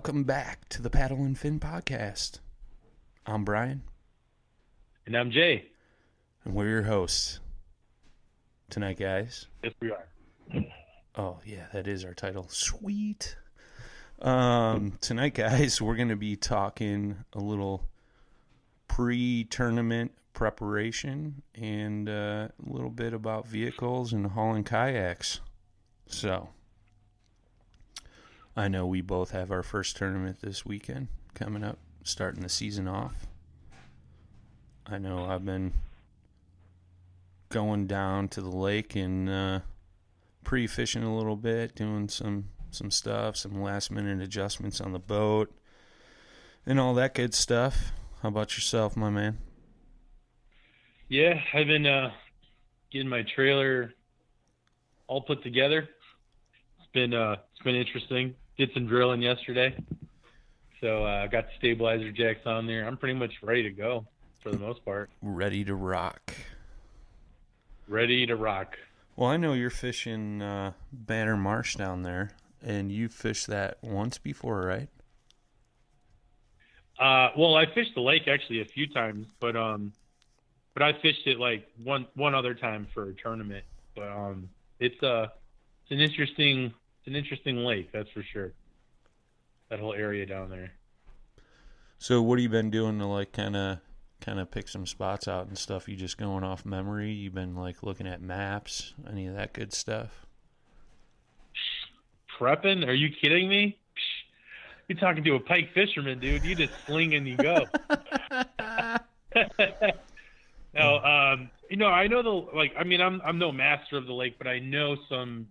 Welcome back to the Paddle and Fin podcast. I'm Brian And I'm Jay. and we're your hosts tonight, guys. Yes, we are. Oh yeah, that is our title. Sweet. Um, tonight, guys, we're gonna be talking a little pre-tournament preparation and uh, a little bit about vehicles and hauling kayaks. So, I know we both have our first tournament this weekend coming up, starting the season off. I know I've been going down to the lake and uh, pre-fishing a little bit, doing some some stuff, some last minute adjustments on the boat, and all that good stuff. How about yourself, my man? Yeah, I've been uh, getting my trailer all put together. It's been uh, it's been interesting. Did some drilling yesterday, so I uh, got the stabilizer jacks on there. I'm pretty much ready to go for the most part. Ready to rock. Ready to rock. Well, I know you're fishing uh, Banner Marsh down there, and you fished that once before, right? Uh, well, I fished the lake actually a few times, but um, but I fished it like one one other time for a tournament. But um, it's uh, it's an interesting it's an interesting lake, that's for sure. That whole area down there. So, what have you been doing to like kind of kind of pick some spots out and stuff? You just going off memory? You've been like looking at maps, any of that good stuff? Prepping? Are you kidding me? You're talking to a pike fisherman, dude. You just sling and you go. no, um, you know, I know the like. I mean, I'm I'm no master of the lake, but I know some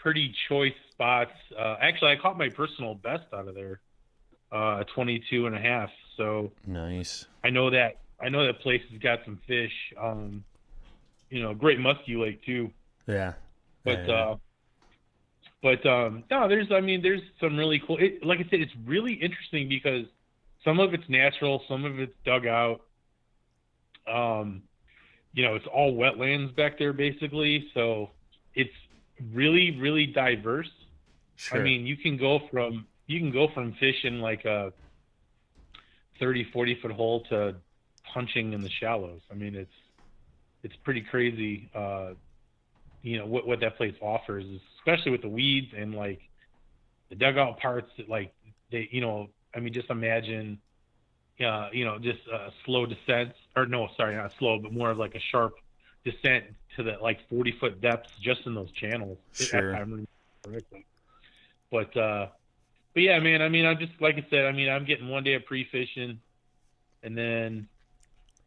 pretty choice spots. Uh, actually, I caught my personal best out of there, uh, 22 and a half. So Nice. I know that I know that place has got some fish. Um, you know, great musky lake too. Yeah. But Yeah. uh, but um, no, there's I mean there's some really cool. It, like I said, it's really interesting because some of it's natural, some of it's dug out. Um, you know, it's all wetlands back there basically, so it's really really diverse. Sure. I mean, you can go from you can go from fishing like a 30, 40 foot hole to punching in the shallows. I mean, it's it's pretty crazy. Uh, you know what what that place offers, especially with the weeds and like the dugout parts. That, like they, you know, I mean, just imagine, uh, you know, just uh, slow descents, or no, sorry, not slow, but more of like a sharp descent to the like 40 foot depths just in those channels. Sure. I, I correctly. But uh, but yeah, man. I mean, I'm just like I said. I mean, I'm getting one day of pre-fishing, and then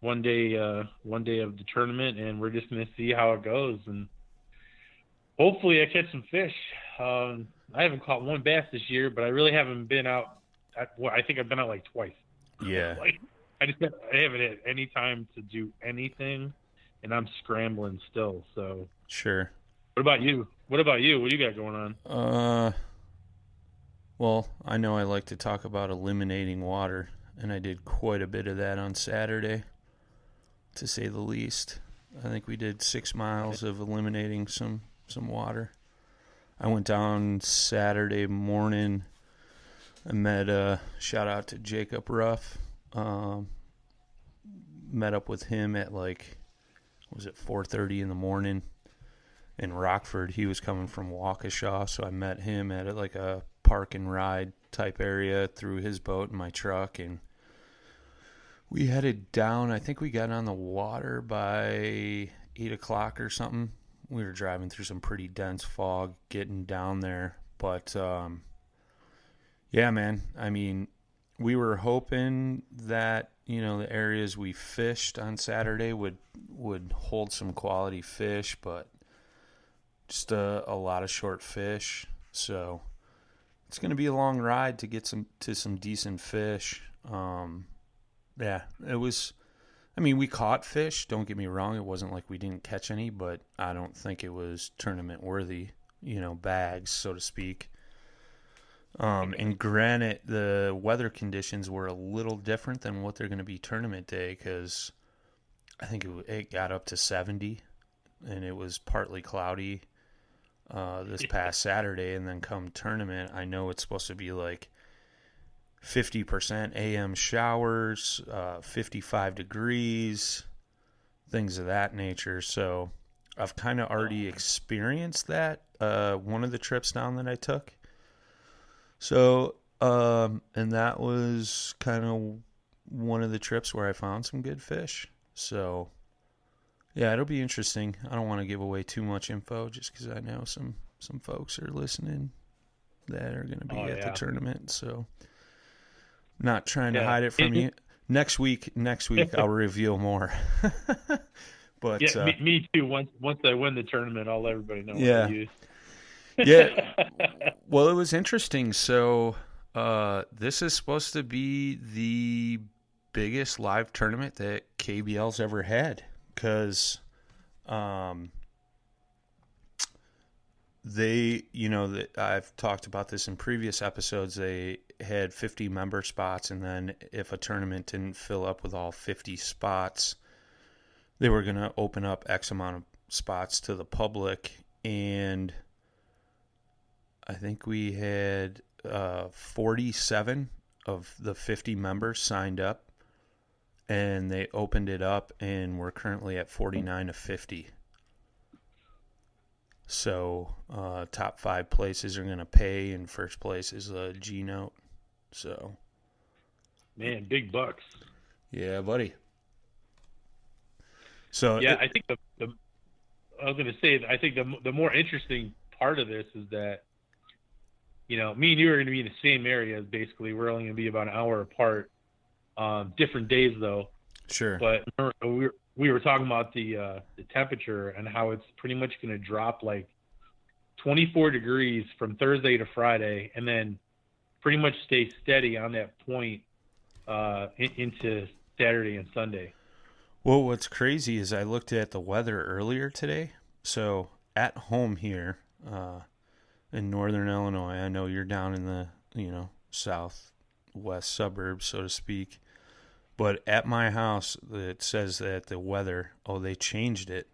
one day uh, one day of the tournament, and we're just gonna see how it goes, and hopefully I catch some fish. Um, I haven't caught one bass this year, but I really haven't been out. I, well, I think I've been out like twice. Yeah. Like I just I haven't had any time to do anything, and I'm scrambling still. So Sure. what about you? What about you? What do you got going on? Uh, well, I know I like to talk about eliminating water, and I did quite a bit of that on Saturday, to say the least. I think we did six miles of eliminating some some water. I went down Saturday morning. I met uh shout out to Jacob Ruff. Um, met up with him at like was it 4:30 in the morning in Rockford. He was coming from Waukesha, so I met him at like a park and ride type area threw his boat and my truck, and we headed down. I think we got on the water by eight o'clock or something. We were driving through some pretty dense fog getting down there, but um, yeah, man. I mean, we were hoping that you know the areas we fished on Saturday would would hold some quality fish, but just a, a lot of short fish. So it's going to be a long ride to get some to some decent fish. Um, yeah, it was. I mean, we caught fish. Don't get me wrong; it wasn't like we didn't catch any, but I don't think it was tournament worthy. You know, bags, so to speak. Um, and granted, the weather conditions were a little different than what they're going to be tournament day because I think it, it got up to 70 and it was partly cloudy uh, this past Saturday. And then come tournament, I know it's supposed to be like 50% AM showers, uh, 55 degrees, things of that nature. So I've kind of already experienced that uh, one of the trips down that I took. So, um, and that was kind of one of the trips where I found some good fish. So, yeah, it'll be interesting. I don't want to give away too much info just because I know some some folks are listening that are going to be Oh, at yeah. the tournament. So, not trying to hide it from It- you. Next week, next week I'll reveal more. but Yeah, uh, me, me too. Once once I win the tournament, I'll let everybody know. Yeah. What I use. yeah. Well, it was interesting. So, uh, this is supposed to be the biggest live tournament that KBL's ever had because, um, they, you know, that I've talked about this in previous episodes. They had 50 member spots, and then if a tournament didn't fill up with all 50 spots, they were going to open up X amount of spots to the public. And I think we had uh, 47 of the 50 members signed up, and they opened it up, and we're currently at 49 of 50. So, uh, top five places are going to pay, and first place is a G note. So, Man, big bucks. yeah, buddy. So, Yeah, it- I think the, the I was going to say I think the the more interesting part of this is that you know me and you are going to be in the same area. Basically, we're only going to be about an hour apart. Um, different days though, sure. but remember, we were, we were talking about the uh, the temperature and how it's pretty much going to drop like 24 degrees from Thursday to Friday, and then pretty much stay steady on that point uh, in, into Saturday and Sunday. Well, what's crazy is I looked at the weather earlier today. So at home here uh, in northern Illinois, I know you're down in the you know southwest suburbs, so to speak. But at my house, it says that the weather. Oh, they changed it.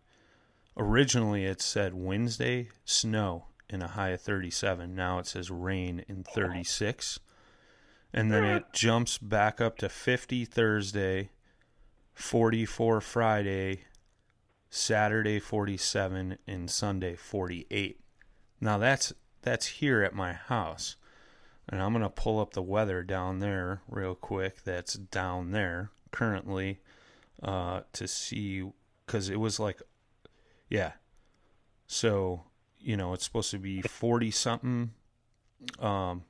Originally, it said Wednesday snow in a high of 37. Now it says rain in 36. and then it jumps back up to 50 Thursday, 44 Friday, Saturday 47 and Sunday 48. Now that's that's here at my house. And I'm going to pull up the weather down there real quick. That's down there currently uh, to see cuz it was like yeah. So, you know, it's supposed to be 40 something um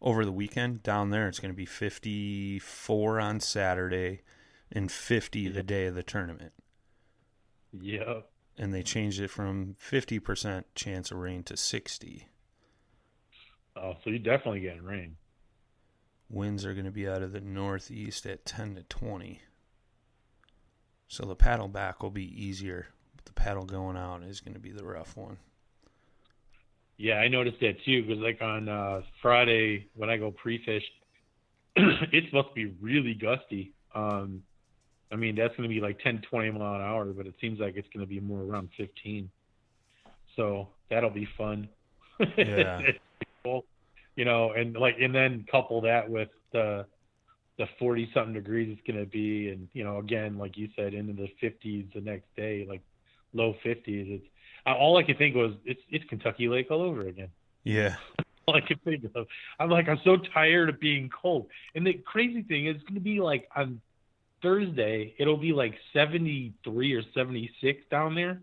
over the weekend down there it's going to be 54 on Saturday and 50 the day of the tournament Yeah. and they changed it from 50% chance of rain to 60 Oh, so you're definitely getting rain. winds are going to be out of the northeast at 10 to 20 so the paddle back will be easier but the paddle going out is going to be the rough one Yeah, I noticed that too because like on uh, Friday when I go pre-fish, it's supposed to be really gusty. Um, I mean that's going to be like 10, 20 mile an hour, but it seems like it's going to be more around 15. So that'll be fun. Yeah. Cool. You know, and like and then couple that with the the 40 something degrees it's going to be and you know again like you said into the 50s the next day like low 50s it's all I could think was it's it's Kentucky Lake all over again. yeah All I could think of. I'm like I'm so tired of being cold. And the crazy thing is it's going to be like on Thursday it'll be like 73 or 76 down there,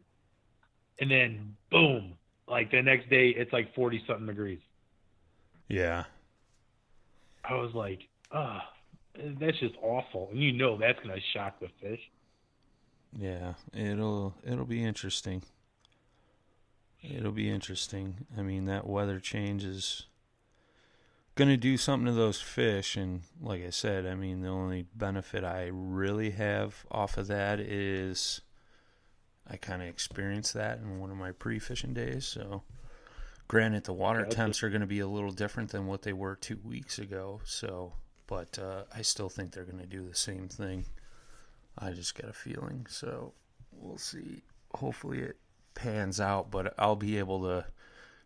and then boom, like the next day it's like 40 something degrees. Yeah I was like, ah, that's just awful. And you know that's going to shock the fish. Yeah, it'll it'll be interesting. It'll be interesting. I mean, that weather change is going to do something to those fish and like I said, I mean, the only benefit I really have off of that is I kind of experienced that in one of my pre-fishing days, so granted the water Gotcha. temps are going to be a little different than what they were 2 weeks ago, so but uh, I still think they're going to do the same thing. I just got a feeling. So we'll see. Hopefully it pans out, but I'll be able to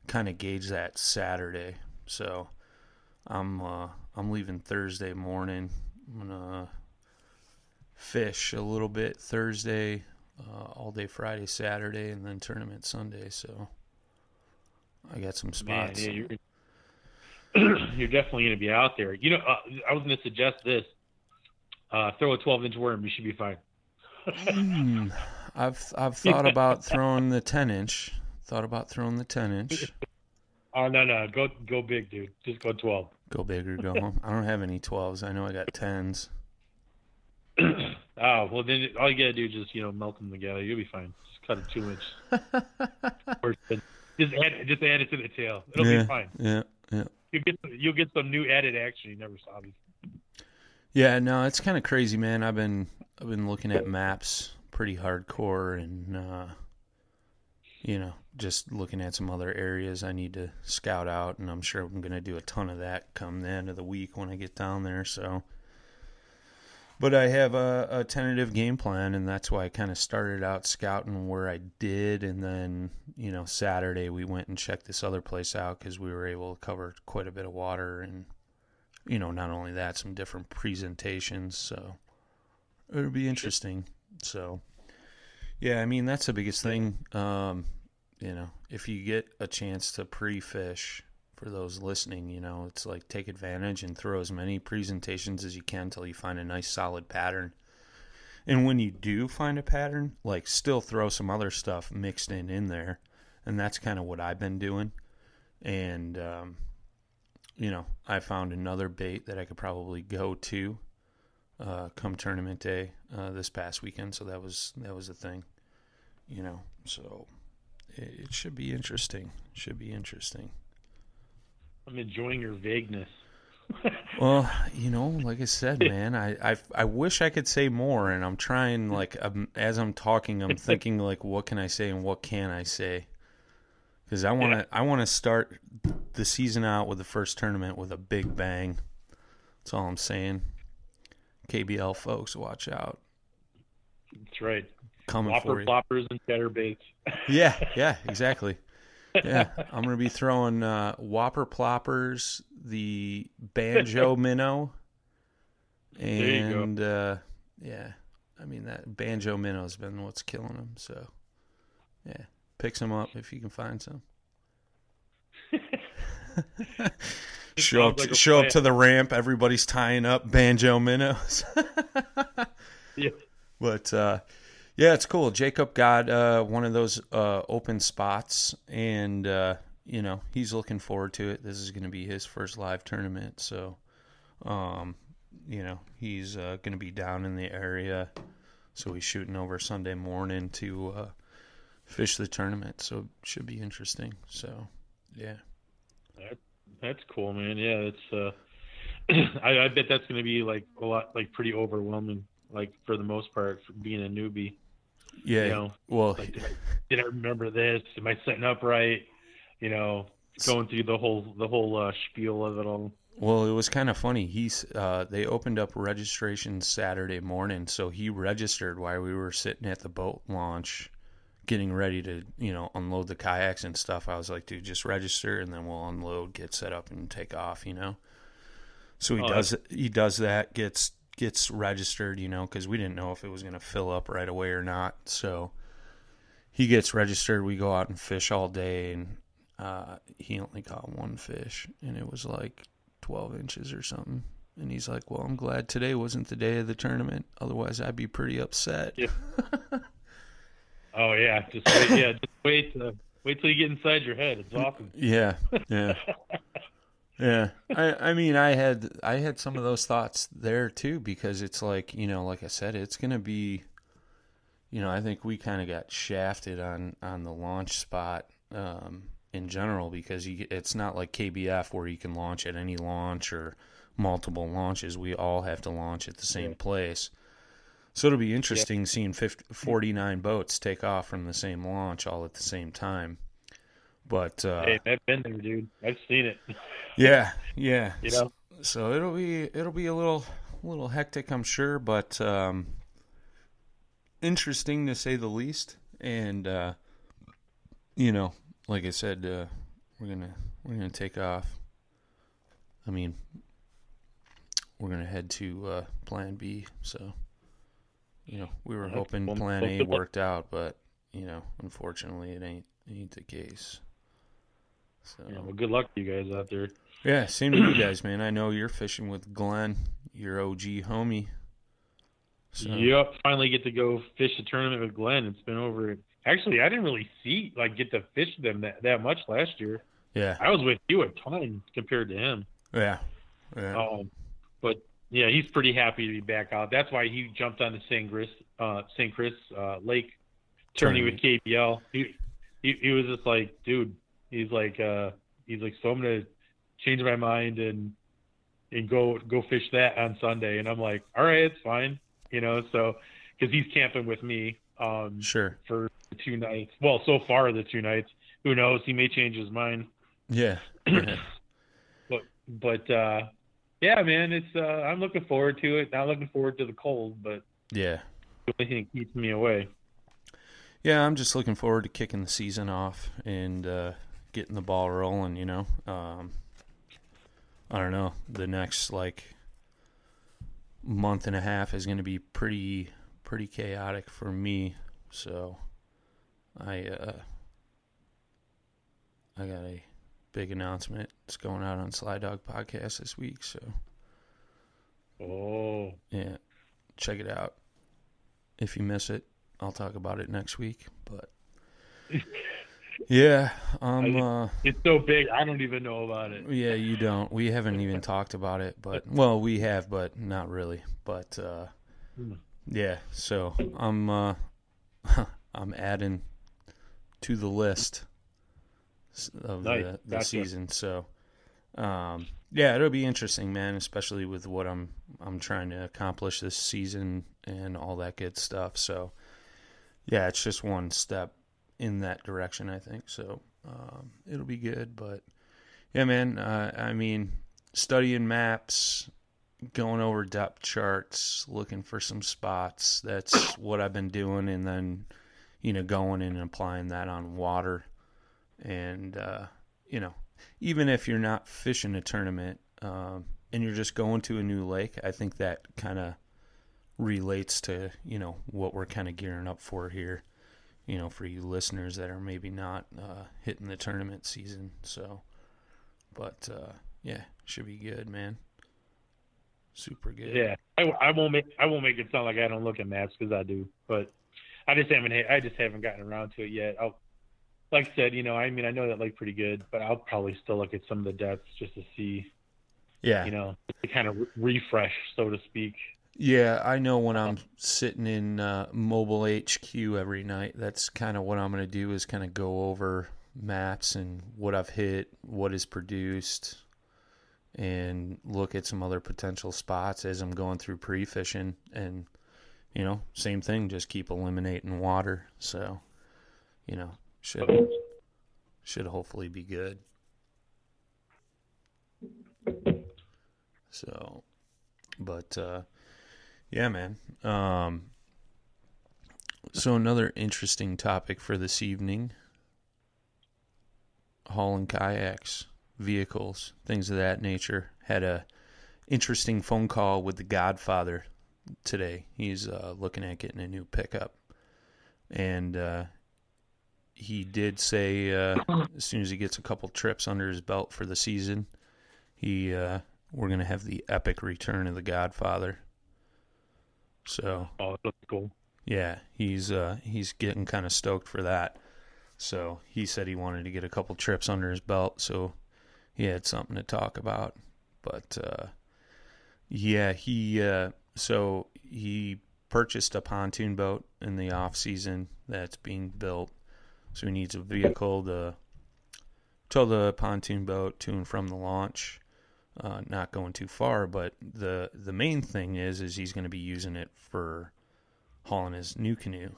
kind of gauge that Saturday. So I'm uh, I'm leaving Thursday morning. I'm gonna fish a little bit Thursday, uh, all day Friday, Saturday, and then tournament Sunday. So I got some Man, spots. yeah, you're you're definitely going to be out there. You know, uh, I was going to suggest this. Uh, throw a 12 inch worm, you should be fine. Hmm. I've I've thought about throwing the ten inch. Thought about throwing the ten inch. Oh no, no, go go big, dude. Just go 12. Go big or go home. I don't have any twelves. I know I got tens. Oh well, then all you gotta do is just you know melt them together. You'll be fine. Just cut a two inch. just add just add it to the tail. It'll yeah, be fine. yeah, yeah. You get you'll get some new added action you never saw before. Yeah, no, it's kind of crazy, man. I've been I've been looking at maps pretty hardcore, and uh, you know, just looking at some other areas I need to scout out, and I'm sure I'm going to do a ton of that come the end of the week when I get down there. So, but I have a, a tentative game plan, and that's why I kind of started out scouting where I did, and then you know, Saturday we went and checked this other place out because we were able to cover quite a bit of water and you know, not only that, some different presentations. So it'll be interesting. So, yeah, I mean, that's the biggest thing. Um, you know, if you get a chance to pre fish, for those listening, you know, it's like take advantage and throw as many presentations as you can until you find a nice solid pattern. And when you do find a pattern, like still throw some other stuff mixed in in there. And that's kind of what I've been doing. And, um, you know, I found another bait that I could probably go to uh, come tournament day uh, this past weekend. So that was that was a thing, you know. So it, it should be interesting. Should be interesting. I'm enjoying your vagueness. Well, you know, like I said, man, I, I I wish I could say more, and I'm trying. Like um as I'm talking, I'm thinking like, what can I say and what can I say? Because I want to I want to start the season out with the first tournament with a big bang. That's all I'm saying. KBL folks, watch out. That's right. Coming for Whopper you. Ploppers and chatterbaits. Yeah, yeah, exactly. Yeah, I'm gonna be throwing uh, Whopper Ploppers, the Banjo Minnow, and uh, yeah, I mean that Banjo Minnow's been what's killing them. So yeah, pick some up if you can find some. show up, like a show up to the ramp. Everybody's tying up banjo minnows. Yeah. But uh, yeah, it's cool. Jacob got uh, one of those uh, open spots, and uh, you know he's looking forward to it. This is going to be his first live tournament, so um, you know he's uh, going to be down in the area. So he's shooting over Sunday morning to uh, fish the tournament. So it should be interesting. So yeah. That's cool, man. Yeah, it's. uh I, I bet that's going to be like a lot, like pretty overwhelming, like for the most part, being a newbie. Yeah. You know, well, like, did I, remember this? Am I setting up right? You know, going through the whole the whole uh, spiel of it all. Well, it was kind of funny. He's uh, they opened up registration Saturday morning, so he registered while we were sitting at the boat launch, getting ready to you know unload the kayaks and stuff. I was like, dude, just register, and then we'll unload, get set up, and take off. You know. So he Oh, does he does that, gets gets registered, you know, because we didn't know if it was going to fill up right away or not. So he gets registered. We go out and fish all day, and uh, he only caught one fish, and it was like 12 inches or something. And he's like, Well, I'm glad today wasn't the day of the tournament. Otherwise, I'd be pretty upset. Yeah. Oh yeah, just wait, yeah, just wait. Uh, wait till you get inside your head. It's awesome. Yeah. Yeah. yeah. I, I mean, I had, I had some of those thoughts there too, because it's like, you know, like I said, it's going to be, you know, I think we kind of got shafted on, on the launch spot, um, in general, because you, it's not like KBF where you can launch at any launch or multiple launches. We all have to launch at the same Yeah. place. So it'll be interesting seeing 50, 49 boats take off from the same launch all at the same time. But uh, Hey, I've been there, dude. I've seen it. yeah, yeah. You know. So it'll be it'll be a little a little hectic, I'm sure, but um, interesting to say the least. And uh, you know, like I said, uh, we're gonna we're gonna take off. I mean, we're gonna head to uh, Plan B. So you know, we were hoping. Plan A worked out, but you know, unfortunately, it ain't ain't the case. So Yeah, well, good luck to you guys out there. yeah, same to you guys, man. I know you're fishing with Glenn, your OG homie. So, Yep, finally get to go fish a tournament with Glenn. It's been over. Actually, I didn't really see like get to fish them that, that much last year. yeah, I was with you a ton compared to him. yeah, yeah, Um, but yeah, he's pretty happy to be back out. That's why he jumped on the St. Chris, uh, St. Chris uh, Lake tourney with KBL. He, he he was just like, dude, he's like, uh, he's like, so I'm gonna change my mind and and go go fish that on Sunday. And I'm like, all right, it's fine, you know. So because he's camping with me um, sure, for the two nights. Well, so far the two nights. Who knows? He may change his mind yeah, yeah. but but uh yeah man it's uh i'm looking forward to it not looking forward to the cold but yeah. the only thing keeps me away Yeah, I'm just looking forward to kicking the season off and uh, getting the ball rolling. You know, um, I don't know. The next like month and a half is going to be pretty pretty chaotic for me. So, I uh, I got a big announcement. It's going out on Sly Dog Podcast this week. So oh yeah, check it out. If you miss it, I'll talk about it next week. But yeah, um, uh, it's so big i don't even know about it yeah, you don't. We haven't even talked about it, but well, we have, but not really. But uh, Hmm. yeah, so I'm uh, I'm adding to the list of Nice. the, the Gotcha. season. So um, yeah, it'll be interesting, man. Especially with what I'm I'm trying to accomplish this season and all that good stuff. So yeah, it's just one step in that direction, I think. So um, it'll be good. But yeah, man. Uh, I mean, studying maps, going over depth charts, looking for some spots. That's what I've been doing, and then you know going in and applying that on water. and uh, you know, even if you're not fishing a tournament um, and you're just going to a new lake, I think that kind of relates to you know what we're kind of gearing up for here. You know, for you listeners that are maybe not uh, hitting the tournament season, so. But uh, yeah, should be good, man. Super good. Yeah, I, I won't make I won't make it sound like I don't look at maps because I do, but I just haven't I just haven't gotten around to it yet. I'll, like I said, you know, I mean, I know that lake pretty good, but I'll probably still look at some of the depths just to see, Yeah. you know, to kind of re- refresh, so to speak. Yeah, I know when I'm sitting in uh, mobile HQ every night, that's kind of what I'm going to do is kind of go over maps and what I've hit, what is produced, and look at some other potential spots as I'm going through pre-fishing and you know, same thing, just keep eliminating water. So, you know, should should hopefully be good. So, but uh yeah, man. Um, so another interesting topic for this evening: hauling kayaks, vehicles, things of that nature. Had a interesting phone call with the Godfather today. He's uh, looking at getting a new pickup, and uh, he did say uh, as soon as he gets a couple trips under his belt for the season, he uh, we're gonna have the epic return of the Godfather. So Oh, that's cool. yeah, he's uh, he's getting kind of stoked for that. So he said he wanted to get a couple trips under his belt, so he had something to talk about. But uh, yeah, he uh, so he purchased a pontoon boat in the off season that's being built. So he needs a vehicle to tow the pontoon boat to and from the launch. Uh, not going too far, but the the main thing is is he's going to be using it for hauling his new canoe.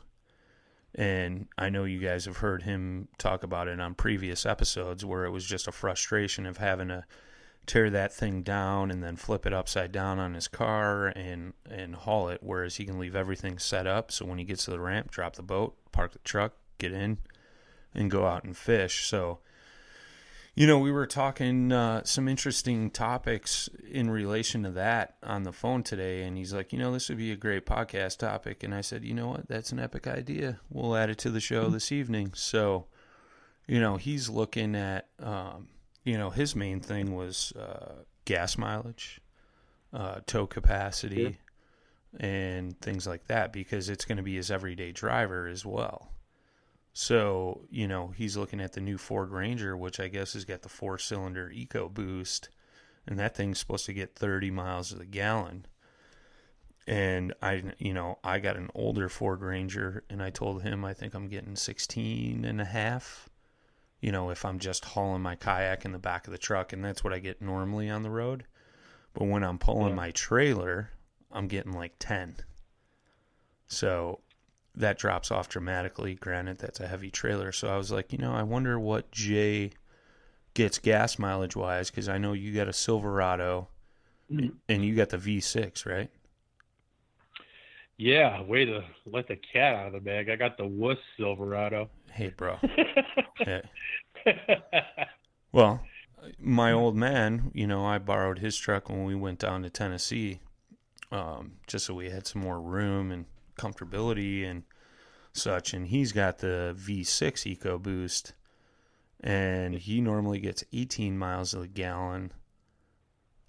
And I know you guys have heard him talk about it on previous episodes where it was just a frustration of having to tear that thing down and then flip it upside down on his car and and haul it whereas he can leave everything set up so when he gets to the ramp drop the boat park the truck get in and go out and fish so you know we were talking uh, some interesting topics in relation to that on the phone today and he's like you know this would be a great podcast topic. And i said you know what? That's an epic idea. We'll add it to the show this evening. So you know he's looking at um, you know, his main thing was uh, gas mileage, uh, tow capacity, and things like that because it's going to be his everyday driver as well. So, you know, he's looking at the new Ford Ranger, which I guess has got the four cylinder EcoBoost, and that thing's supposed to get 30 miles to the gallon. And I, you know, I got an older Ford Ranger, and I told him I think I'm getting 16 and a half you know, if I'm just hauling my kayak in the back of the truck, and that's what I get normally on the road. But when I'm pulling Yeah. my trailer, I'm getting like 10. So that drops off dramatically. Granted, that's a heavy trailer. So I was like, you know, I wonder what Jay gets gas mileage wise, because I know you got a Silverado and you got the V6, right? Yeah, way to let the cat out of the bag. I got the wuss Silverado. Hey, bro. Hey. Well, my old man, you know, I borrowed his truck when we went down to Tennessee, um, just so we had some more room and comfortability and such. And he's got the V6 EcoBoost, and he normally gets 18 miles a gallon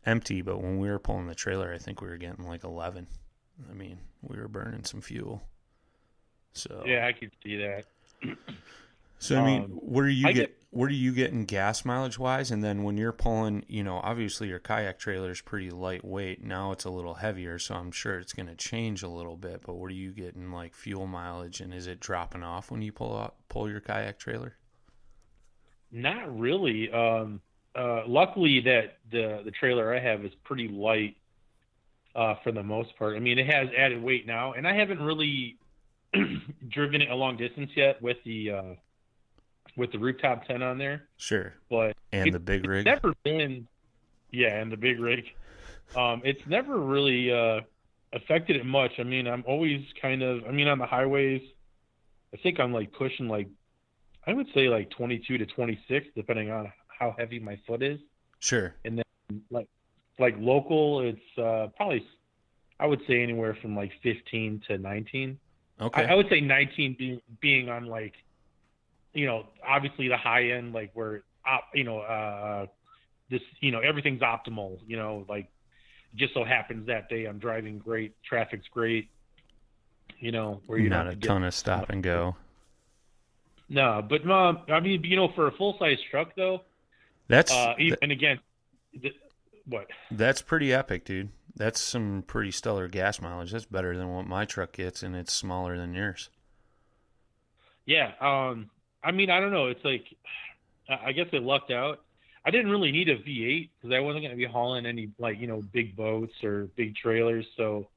empty. But when we were pulling the trailer, I think we were getting like 11. I mean, we were burning some fuel. So yeah, I could see that. so I mean, Um, what are you I get, get- What are you getting gas mileage wise? And then when you're pulling, you know, obviously your kayak trailer is pretty lightweight. Now it's a little heavier, so I'm sure it's going to change a little bit. But what are you getting like fuel mileage? And is it dropping off when you pull out, pull your kayak trailer? Not really. Um, uh, luckily, that the the trailer I have is pretty light uh, for the most part. I mean, it has added weight now, and I haven't really driven it a long distance yet with the uh, with the rooftop tent on there. Sure. But And It- the big rig. never been, yeah, and the big rig. Um, it's never really uh, affected it much. I mean, I'm always kind of. I mean, on the highways, I think I'm like pushing like I would say like 22 to 26, depending on how heavy my foot is. Sure. And then like like local, it's uh, probably I would say anywhere from like 15 to 19. Okay. I, I would say 19 being being on like, you know, obviously the high end, like where, op, you know, uh, this, you know, everything's optimal. You know, like just so happens that day I'm driving great, traffic's great. You know, where you're not not a ton of stop and go. No, but no, I mean, you know, for a full size truck though, That's uh, e- th- and again, th- what? that's pretty epic, dude. That's some pretty stellar gas mileage. That's better than what my truck gets, and it's smaller than yours. Yeah. Um. I mean, I don't know. It's like, I guess I lucked out. I didn't really need a V8 because I wasn't going to be hauling any like you know big boats or big trailers. So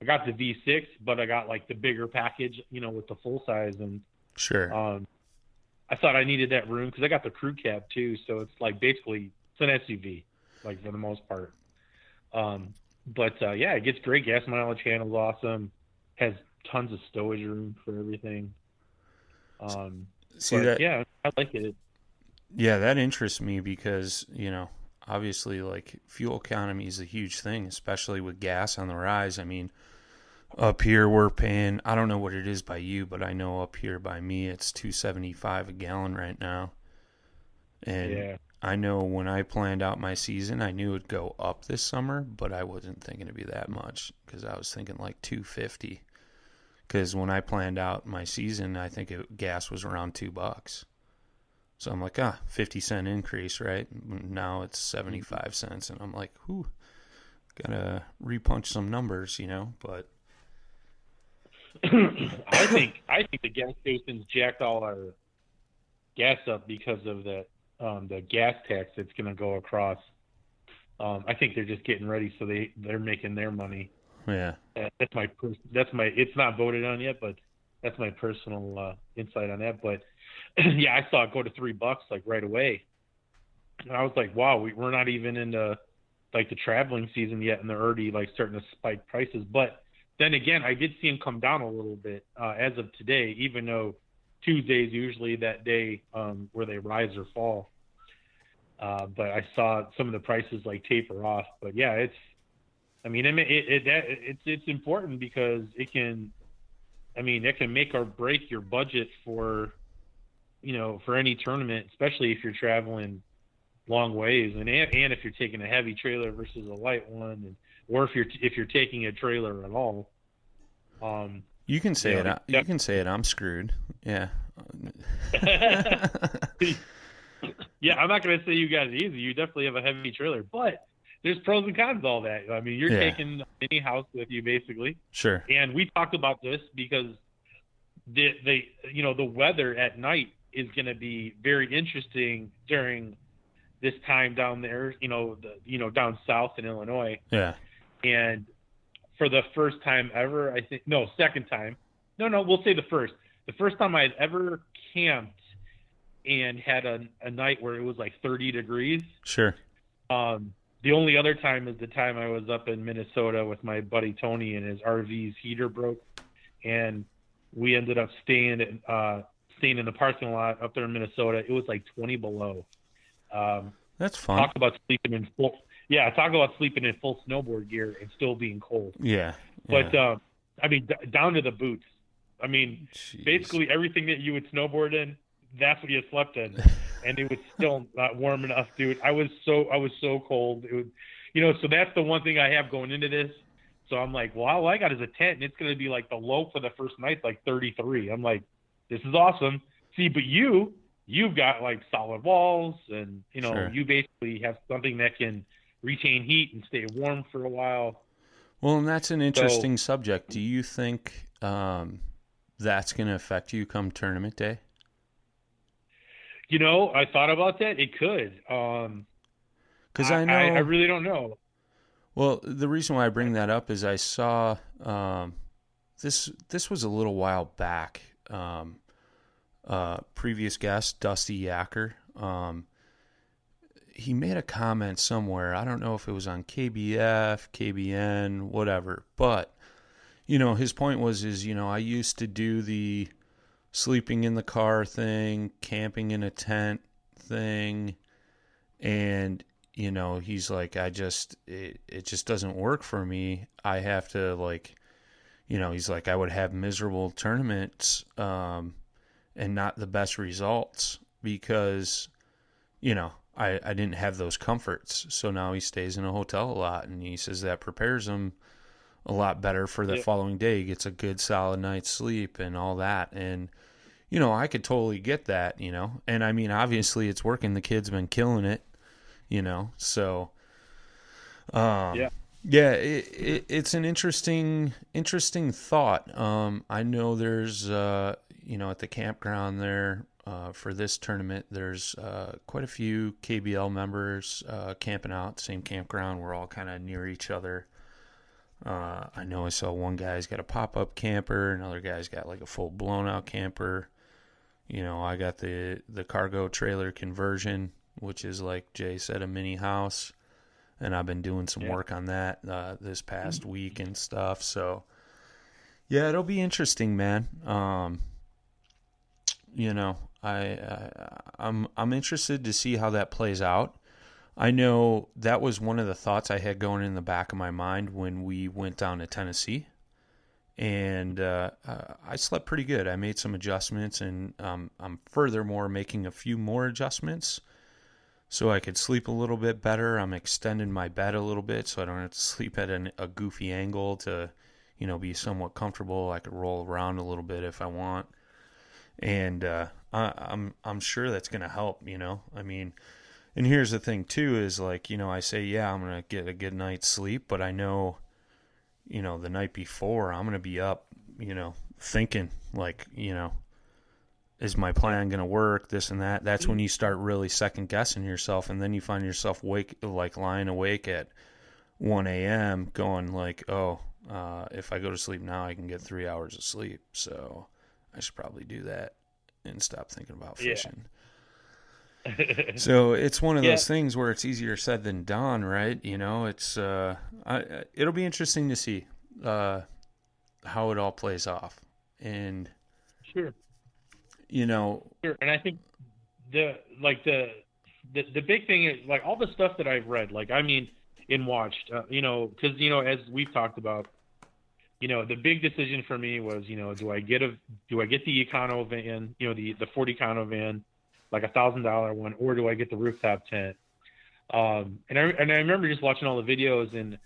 I got the V6, but I got like the bigger package, you know, with the full size, and Sure. um, I thought I needed that room because I got the crew cab too. So it's like basically it's an SUV, like for the most part. Um, but uh, yeah, it gets great gas mileage, handles awesome, has tons of stowage room for everything. Um, See but that? yeah, I like it. Yeah, that interests me because, you know, obviously like fuel economy is a huge thing, especially with gas on the rise. I mean, up here we're paying I don't know what it is by you, but I know up here by me it's 275 a gallon right now. And Yeah. I know when I planned out my season, I knew it'd go up this summer, but I wasn't thinking it'd be that much cuz I was thinking like 250. Cuz when I planned out my season, I think it, gas was around 2 bucks. So I'm like, ah, 50 cent increase, right? Now it's 75 cents. And I'm like, whew, gotta repunch some numbers, you know? But I think I think the gas stations jacked all our gas up because of the um, the gas tax that's going to go across. Um, I think they're just getting ready, so they they're making their money. Yeah, Uh, that's my pers- that's my it's not voted on yet, but that's my personal uh, insight on that. But yeah, I saw it go to three bucks like right away, and I was like, wow, we, we're not even in the like the traveling season yet, and they're already like starting to spike prices. But then again, I did see them come down a little bit uh, as of today, even though Tuesday is usually that day um, where they rise or fall. Uh, but I saw some of the prices like taper off. But yeah, it's I mean, it, it, it that it's it's important because it can, I mean, it can make or break your budget for, you know, for any tournament, especially if you're traveling long ways, and and if you're taking a heavy trailer versus a light one, and or if you're if you're taking a trailer at all. Um, you can say Yeah, it. I, you can say it. I'm screwed. Yeah. yeah, I'm not going to say you guys easy. You definitely have a heavy trailer, but there's pros and cons to all that. I mean, you're Yeah. taking any house with you basically. sure. and we talked about this because the the you know the weather at night is going to be very interesting during this time down there you know the you know down south in Illinois Yeah. and for the first time ever I think no second time no no we'll say the first the first time I'd ever camped and had a, a night where it was like 30 degrees Sure. um, the only other time is the time I was up in Minnesota with my buddy Tony and his RV's heater broke, and we ended up staying in uh, staying in the parking lot up there in Minnesota. It was like 20 below. Um, That's fun. talk about sleeping in full, yeah, talk about sleeping in full snowboard gear and still being cold. yeah. But yeah. um, I mean, d- down to the boots. I mean, Jeez. basically everything that you would snowboard in, that's what you slept in, and it was still not warm enough, dude. I was so I was so cold. It was, you know, so that's the one thing I have going into this. So I'm like, well, all I got is a tent, and it's gonna be like the low for the first night, like 33. I'm like, this is awesome. See, but you, you've got like solid walls, and you know, Sure. you basically have something that can retain heat and stay warm for a while. Well, and that's an interesting subject. Do you think um, that's going to affect you come tournament day? You know, I thought about that. It could. Um, Because I, know. I, I really don't know. Well, the reason why I bring that up is I saw um, this. This was a little while back. Um, uh, previous guest Dusty Yacker. Um, he made a comment somewhere. I don't know if it was on KBF, KBN, whatever. But you know, his point was is you know I used to do the sleeping in the car thing, camping in a tent thing, and you know he's like I just it, it just doesn't work for me. I have to like you know he's like I would have miserable tournaments um, and not the best results because you know I, I didn't have those comforts. So now he stays in a hotel a lot and he says that prepares him a lot better for the following day. He gets a good solid night's sleep and all that. And, you know, I could totally get that, you know. And I mean, obviously it's working. The kid's been killing it, you know. So, um, Yeah. yeah, it, it, it's an interesting, interesting thought. Um, I know there's, uh, you know, at the campground there uh, for this tournament, there's uh, quite a few KBL members uh, camping out same campground. We're all kind of near each other. Uh, I know I saw one guy's got a pop up camper, another guy's got like a full blown out camper. You know, I got the the cargo trailer conversion, which is like Jay said, a mini house, and I've been doing some Yeah. work on that uh, this past week and stuff. So, yeah, it'll be interesting, man. Um, you know, I, I I'm I'm interested to see how that plays out. I know that was one of the thoughts I had going in the back of my mind when we went down to Tennessee, and uh, uh, I slept pretty good. I made some adjustments, and um, I'm furthermore making a few more adjustments so I could sleep a little bit better. I'm extending my bed a little bit so I don't have to sleep at an, a goofy angle to, you know, be somewhat comfortable. I could roll around a little bit if I want, and uh, I, I'm I'm sure that's going to help. You know, I mean, and here's the thing too is like you know I say yeah I'm gonna get a good night's sleep, but I know, you know, the night before I'm gonna be up, you know, thinking like you know is my plan going to work this and that. That's when you start really second guessing yourself and then you find yourself wake like lying awake at 1 a.m going like oh uh, if i go to sleep now i can get three hours of sleep. So i should probably do that and stop thinking about Yeah. so it's one of Yeah. those things where it's easier said than done right you know it's uh I, it'll be interesting to see uh how it all plays off and Sure. you know Sure, and I think the like the the the big thing is like all the stuff that I've read, like I mean, and watched, uh, you know, because you know as we've talked about, you know, the big decision for me was, you know, do I get a do I get the Econo van, you know, the the 40 Econo van, like a thousand dollar one, or do I get the rooftop tent? Um, and I and I remember just watching all the videos and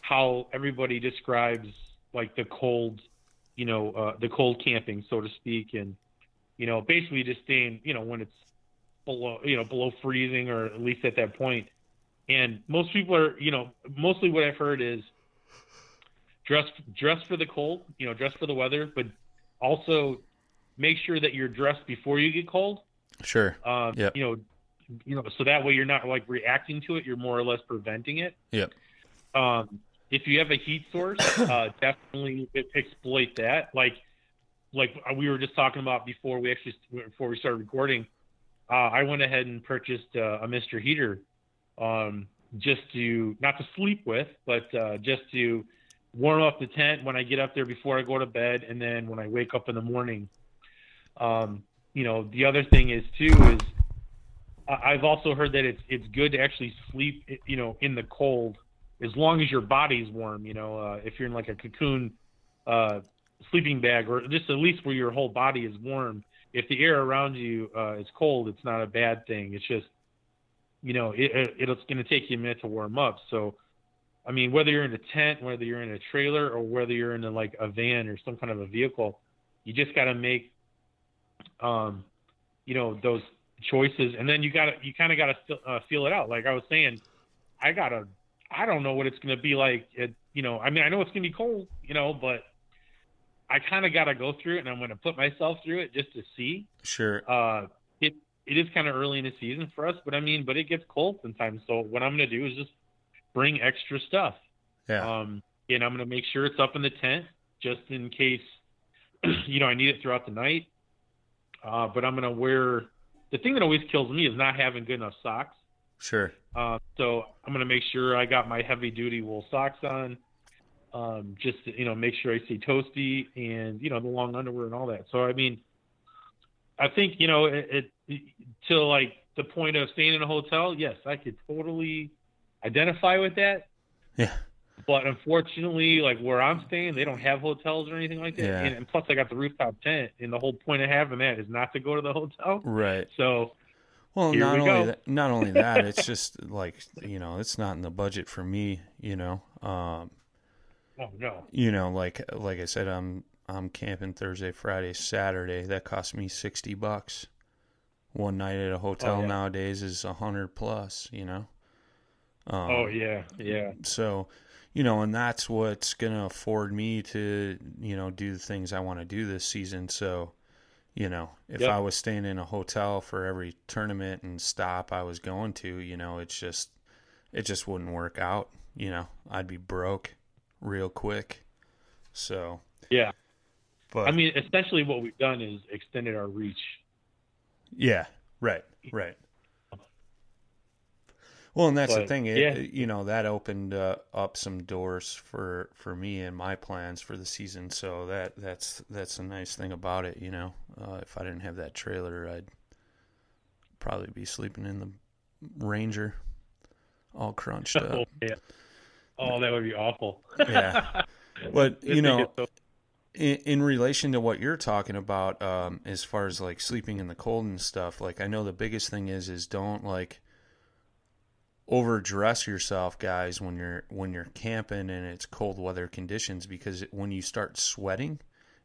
how everybody describes like the cold, you know, uh, the cold camping, so to speak, and you know, basically just staying, you know, when it's below, you know, below freezing or at least at that point. And most people are, you know, mostly what I've heard is dress dress for the cold, you know, dress for the weather, but also make sure that you're dressed before you get cold. Sure Um, Yep. you know, you know, so that way you're not like reacting to it, you're more or less preventing it. Yep. Um, if you have a heat source, uh, definitely exploit that. Like, like we were just talking about before we actually before we started recording, uh, I went ahead and purchased uh, a Mister Heater, um, just to not to sleep with, but uh, just to warm up the tent when I get up there before I go to bed, and then when I wake up in the morning. Um, you know, the other thing is too is I've also heard that it's it's good to actually sleep, you know, in the cold as long as your body's warm. You know, uh, if you're in like a cocoon uh, sleeping bag, or just at least where your whole body is warm. If the air around you uh, is cold, it's not a bad thing. It's just, you know, it, it, it's going to take you a minute to warm up. So, I mean, whether you're in a tent, whether you're in a trailer, or whether you're in a, like a van or some kind of a vehicle, you just got to make, um, you know, those choices, and then you got to you kind of got to uh, feel it out. Like I was saying, I gotta I don't know what it's going to be like. It, you know, I mean, I know it's going to be cold, you know, but I kind of got to go through it, and I'm going to put myself through it just to see. Sure. Uh, it it is kind of early in the season for us, but I mean, but it gets cold sometimes. So what I'm going to do is just bring extra stuff. Yeah. Um, and I'm going to make sure it's up in the tent just in case, you know, I need it throughout the night. Uh, but I'm going to wear. The thing that always kills me is not having good enough socks. Sure. Uh, so I'm gonna make sure I got my heavy duty wool socks on, um, just to, you know make sure I stay toasty and you know the long underwear and all that. So I mean, I think you know it, it to like the point of staying in a hotel. Yes, I could totally identify with that. Yeah. But unfortunately, like where I'm staying, they don't have hotels or anything like that. Yeah. And, and plus, I got the rooftop tent, and the whole point of having that is not to go to the hotel. Right. So Well, not we only that, not only that, it's just like you know, it's not in the budget for me. You know, um, oh no, you know, like like I said, I'm I'm camping Thursday, Friday, Saturday. That cost me sixty bucks. One night at a hotel Oh, yeah. nowadays is a hundred plus. You know. Um, oh yeah, yeah, So, you know, and that's what's going to afford me to, you know, do the things I want to do this season. So, you know, if Yep. I was staying in a hotel for every tournament and stop I was going to, you know, it's just, it just wouldn't work out. You know, I'd be broke real quick. So, yeah. but I mean, essentially, what we've done is extended our reach. Yeah, right, right. Well, and that's the thing. It, yeah. You know, that opened uh, up some doors for for me and my plans for the season. So that that's that's a nice thing about it. You know, uh, if I didn't have that trailer, I'd probably be sleeping in the Ranger, all crunched Oh up. yeah. Oh, that would be awful. yeah, but you know, so- in, in relation to what you're talking about um, as far as like sleeping in the cold and stuff like i know the biggest thing is is don't like overdress yourself guys when you're when you're camping and it's cold weather conditions because when you start sweating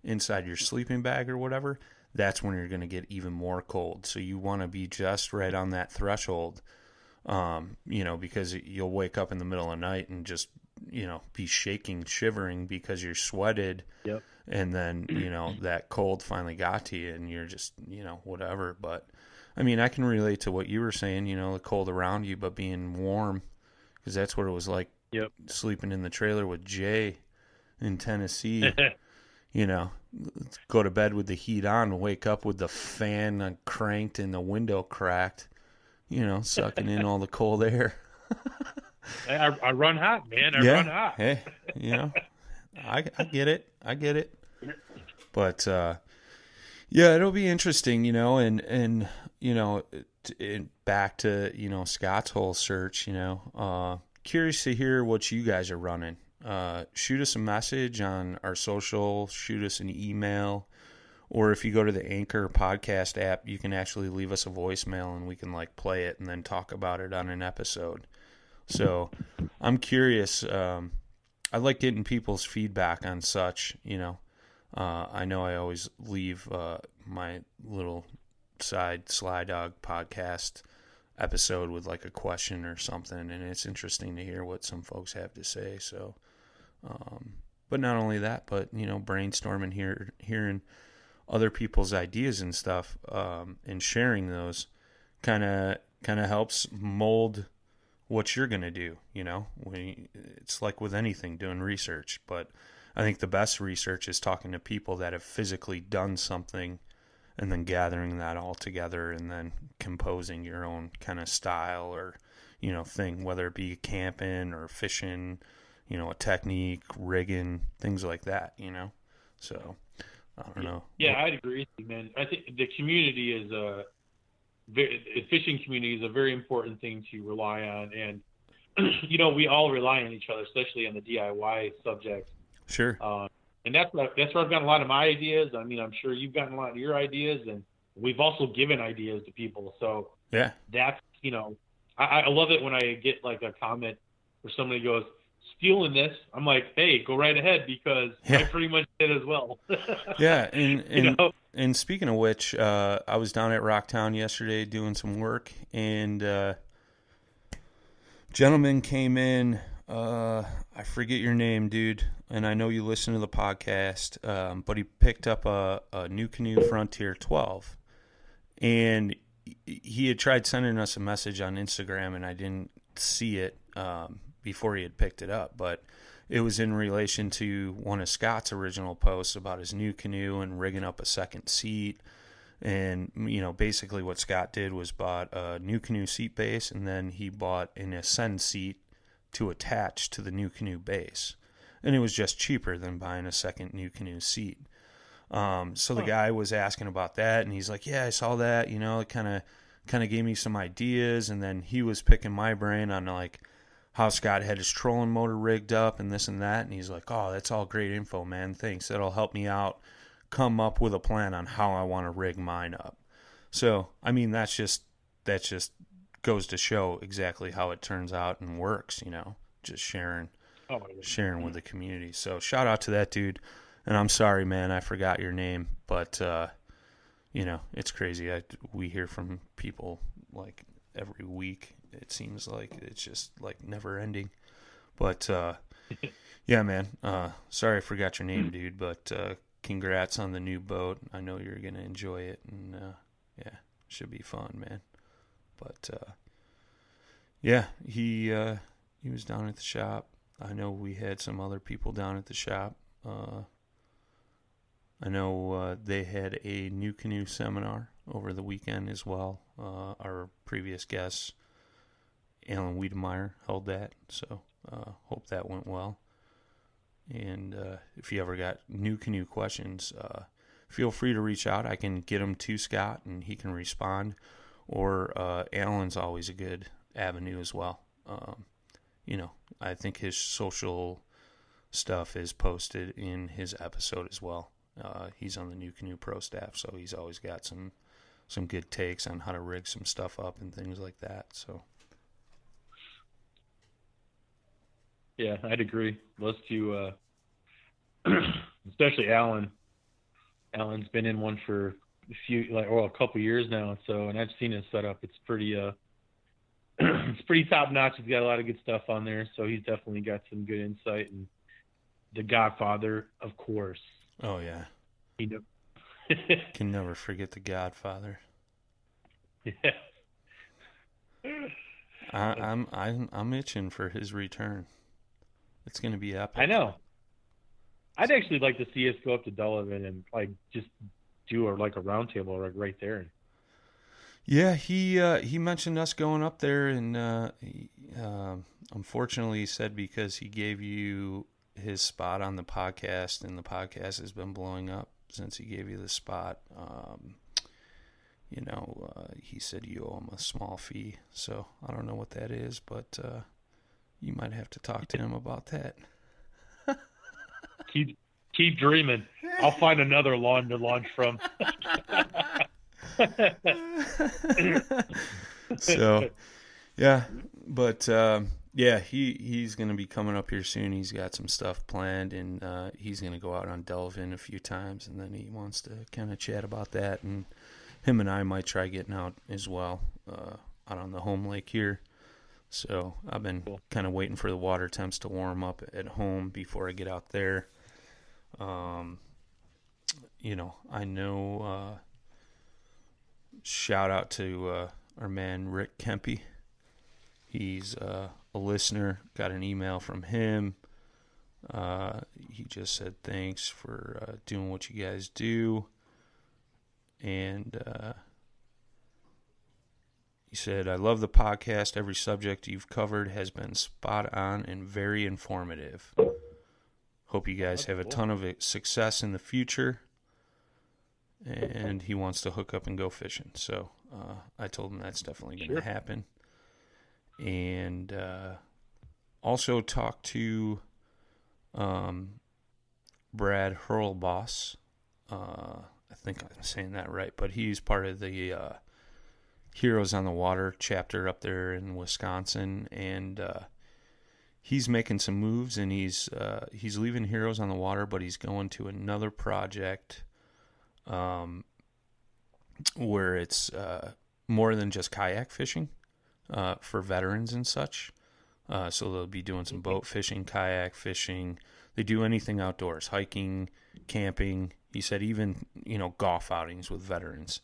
inside your sleeping bag or whatever that's when you're going to get even more cold. So you want to be just right on that threshold um, you know because you'll wake up in the middle of the night and just you know be shaking shivering because you're sweated. Yep. and then you know that cold finally got to you and you're just you know whatever. But i mean i can relate to what you were saying you know the cold around you but being warm because that's what it was like Yep. sleeping in the trailer with jay in tennessee you know go to bed with the heat on wake up with the fan uh, cranked and the window cracked you know sucking in all the cold air I, I run hot, man. I yeah. run hot. Hey, you know, I I get it. I get it. But uh, yeah, it'll be interesting, you know, and and you know, back to you know Scott's whole search, you know, uh, curious to hear what you guys are running. Uh, shoot us a message on our social. Shoot us an email. Or if you go to the Anchor podcast app, you can actually leave us a voicemail and we can like play it and then talk about it on an episode. So I'm curious. Um, I like getting people's feedback on such. You know, uh, I know I always leave uh, my little side Sly Dog podcast episode with like a question or something, and it's interesting to hear what some folks have to say. So, um, but not only that, but you know, brainstorming here, hearing other people's ideas and stuff, um, and sharing those kind of kind of helps mold what you're going to do, you know. It's like with anything doing research, but I think the best research is talking to people that have physically done something and then gathering that all together and then composing your own kind of style or you know thing whether it be camping or fishing you know a technique rigging things like that you know so i don't know Yeah, I'd agree with you, man. I think the community is a very, the fishing community is a very important thing to rely on, and you know we all rely on each other, especially on the DIY subject. sure Um, and that's what, that's where I've gotten a lot of my ideas. I mean, I'm sure you've gotten a lot of your ideas, and we've also given ideas to people. So yeah that's you know, I, I love it when I get like a comment where somebody goes stealing this. I'm like, hey, go right ahead because I pretty much did as well. yeah and you and know, And speaking of which, uh, I was down at Rocktown yesterday doing some work, and uh, gentleman came in. Uh, I forget your name, dude, and I know you listen to the podcast. Um, but he picked up a, a NuCanoe Frontier 12, and he- had tried sending us a message on Instagram, and I didn't see it um, before he had picked it up, but it was in relation to one of Scott's original posts about his new canoe and rigging up a second seat. And you know, basically what Scott did was bought a NuCanoe seat base, and then he bought an ascend seat to attach to the NuCanoe base, and it was just cheaper than buying a second NuCanoe seat. Um, so the guy was asking about that, and he's like, "Yeah, I saw that. You know, it kind of kind of gave me some ideas." And then he was picking my brain on like how Scott had his trolling motor rigged up and this and that. And he's like, "Oh, that's all great info, man. Thanks. That'll help me out come up with a plan on how I want to rig mine up." So, I mean, that's just that just goes to show exactly how it turns out and works. You know, just sharing Oh, sharing with the community. So shout out to that dude. And I'm sorry, man, I forgot your name, but uh, you know it's crazy. I, we hear from people like every week. It seems like it's just like never ending. But uh, yeah, man. Uh, sorry I forgot your name, dude. But uh, congrats on the new boat. I know you're gonna enjoy it, and uh, yeah, should be fun, man. But uh, yeah, he uh, he was down at the shop. I know we had some other people down at the shop. Uh, I know uh, they had a NuCanoe seminar over the weekend as well. Uh, our previous guest, Alan Wiedemeyer, held that, so uh, hope that went well. And uh, if you ever got NuCanoe questions, uh, feel free to reach out. I can get them to Scott, and he can respond. Or Alan's always a good avenue as well. Um, you know, I think his social stuff is posted in his episode as well. Uh, he's on the NuCanoe Pro staff, so he's always got some some good takes on how to rig some stuff up and things like that. So Yeah, I'd agree. Those two, uh, especially Alan. Alan's been in one for a few, like, well, a couple years now. So, and I've seen his setup. It's pretty, uh, it's pretty top notch. He's got a lot of good stuff on there. So he's definitely got some good insight. And the Godfather, of course. oh yeah, He know. can never forget the Godfather. yeah. I, I'm I'm I'm itching for his return. It's gonna be epic. I know. I'd actually like to see us go up to Delavan and like just do a like a roundtable like right there. Yeah, he uh, he mentioned us going up there, and uh, he, um unfortunately, he said because he gave you his spot on the podcast, and the podcast has been blowing up since he gave you the spot. Um, you know, uh, he said you owe him a small fee, so I don't know what that is, but uh, you might have to talk to him about that. Keep keep dreaming. I'll find another lawn to launch from. so yeah but um, yeah he he's gonna be coming up here soon. He's got some stuff planned and uh, he's gonna go out on Delavan a few times and then he wants to kind of chat about that and him and i might try getting out as well uh, out on the home lake here. So i've been Cool. kind of waiting for the water temps to warm up at home before i get out there. Um, you know i know uh, shout out to uh, our man Rick Kempe. He's uh, a listener. Got an email from him. Uh, he just said thanks for uh, doing what you guys do, and uh, he said I love the podcast. Every subject you've covered has been spot on and very informative. Hope you guys have a ton of success in the future and he wants to hook up and go fishing. So uh, I told him that's definitely going to Sure. happen. And uh, also talked to um, Brad Hurlboss. Uh, I think I'm saying that right, but he's part of the uh, Heroes on the Water chapter up there in Wisconsin, and uh, he's making some moves. And he's uh, he's leaving Heroes on the Water, but he's going to another project um, where it's uh, more than just kayak fishing uh, for veterans and such. Uh, so they'll be doing some boat fishing, kayak fishing. They do anything outdoors, hiking, camping. He said even you know golf outings with veterans.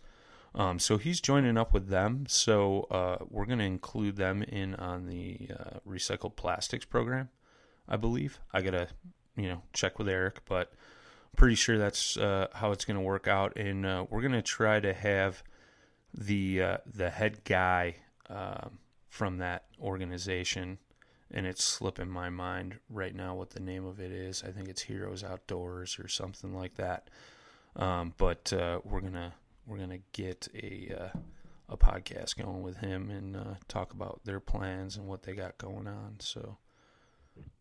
Um, so he's joining up with them. So uh, we're going to include them in on the uh, recycled plastics program, I believe. I gotta you know check with Eric, but pretty sure that's uh, how it's going to work out. And uh, we're going to try to have the uh, the head guy um, from that organization, and it's slipping my mind right now what the name of it is. I think it's Heroes Outdoors or something like that. Um, but uh, we're gonna we're gonna get a uh, a podcast going with him and uh, talk about their plans and what they got going on. So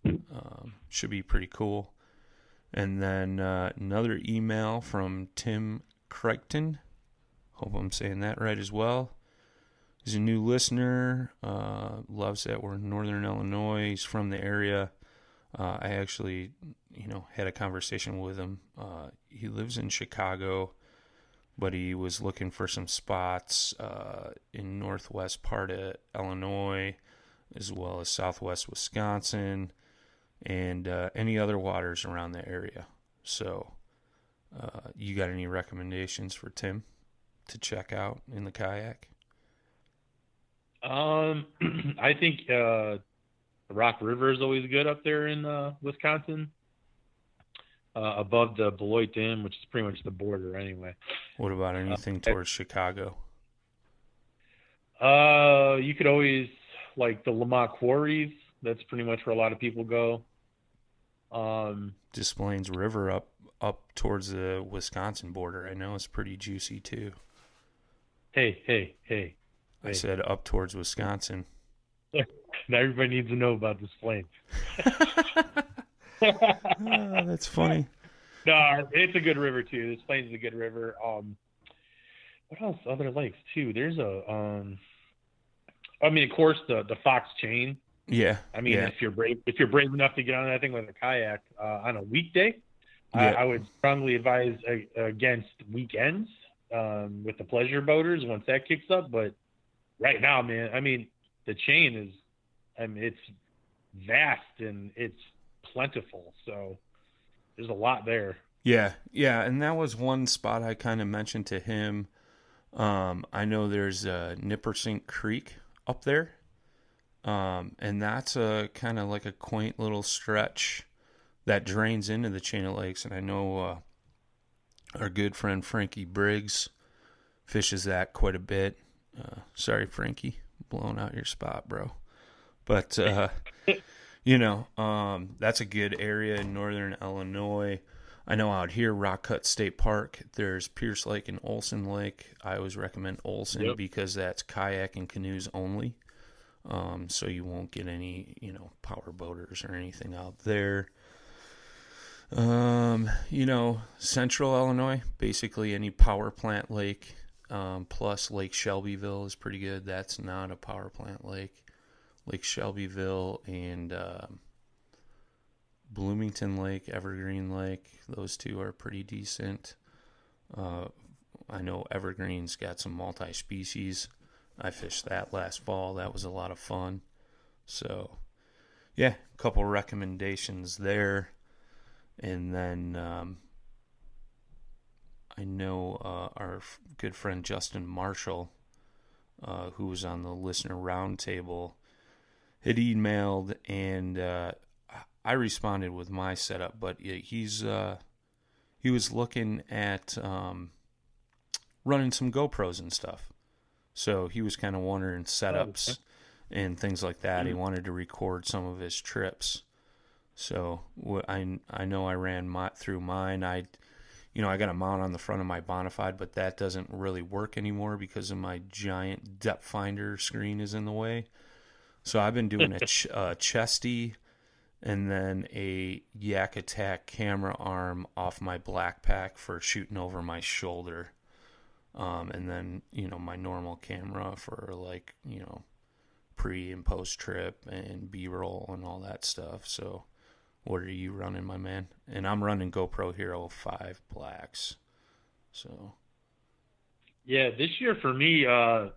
um, should be pretty cool. And then uh, another email from Tim Crichton. Hope I'm saying that right as well. He's a new listener. Uh, loves that we're in Northern Illinois. He's from the area. Uh, I actually, you know, had a conversation with him. Uh, he lives in Chicago, but he was looking for some spots uh, in northwest part of Illinois, as well as southwest Wisconsin, and uh, any other waters around the area. So, uh, you got any recommendations for Tim to check out in the kayak? Um, I think uh, Rock River is always good up there in uh, Wisconsin, uh, above the Beloit Dam, which is pretty much the border anyway. What about anything towards Chicago? Uh, you could always like the Lemont Quarries. That's pretty much where a lot of people go. Um, Des Plaines River up up towards the Wisconsin border. I know it's pretty juicy too. hey, hey, hey. I Hey. said up towards Wisconsin. Now everybody needs to know about this plane. Ah, that's funny. No, it's a good river too. This plains is a good river. Um, what else? Other lakes too. There's a um, I mean, of course, the the Fox Chain. Yeah. I mean, yeah. if you're brave, if you're brave enough to get on that thing with a kayak uh, on a weekday, I, Yeah. I would strongly advise uh, against weekends um, with the pleasure boaters once that kicks up. But right now, man, I mean, the chain is, I mean, it's vast and it's plentiful. So there's a lot there. Yeah, yeah, and that was one spot I kind of mentioned to him. Um, I know there's uh, Nippersink Creek up there, um, and that's a kind of like a quaint little stretch that drains into the chain of lakes. And I know uh, our good friend Frankie Briggs fishes that quite a bit. Uh, sorry, Frankie, blowing out your spot, bro. But uh, you know, um, that's a good area in northern Illinois. I know out here, Rock Cut State Park, there's Pierce Lake and Olson Lake. I always recommend Olson Yep. because that's kayak and canoes only. Um, so you won't get any, you know, power boaters or anything out there. Um, you know, central Illinois, basically any power plant lake, um, plus Lake Shelbyville is pretty good. That's not a power plant lake. Lake Shelbyville and um, Bloomington Lake, Evergreen Lake, those two are pretty decent. Uh, I know Evergreen's got some multi species. I fished that last fall. That was a lot of fun. So, yeah, a couple recommendations there. And then um, I know uh, our good friend Justin Marshall, uh, who was on the listener roundtable, had emailed and uh, I responded with my setup, but he's uh, he was looking at um, running some GoPros and stuff. So he was kind of wondering setups and things like that. He wanted to record some of his trips. So I I know I ran my, through mine. I you know I got a mount on the front of my Bonafide, but that doesn't really work anymore because of my giant depth finder screen is in the way. So I've been doing a ch- uh, chesty and then a Yak Attack camera arm off my BlackPak for shooting over my shoulder. Um, and then, you know, my normal camera for like, you know, pre and post trip and B roll and all that stuff. So, what are you running, my man? And I'm running GoPro Hero 5 Blacks. So, Yeah, this year for me, uh,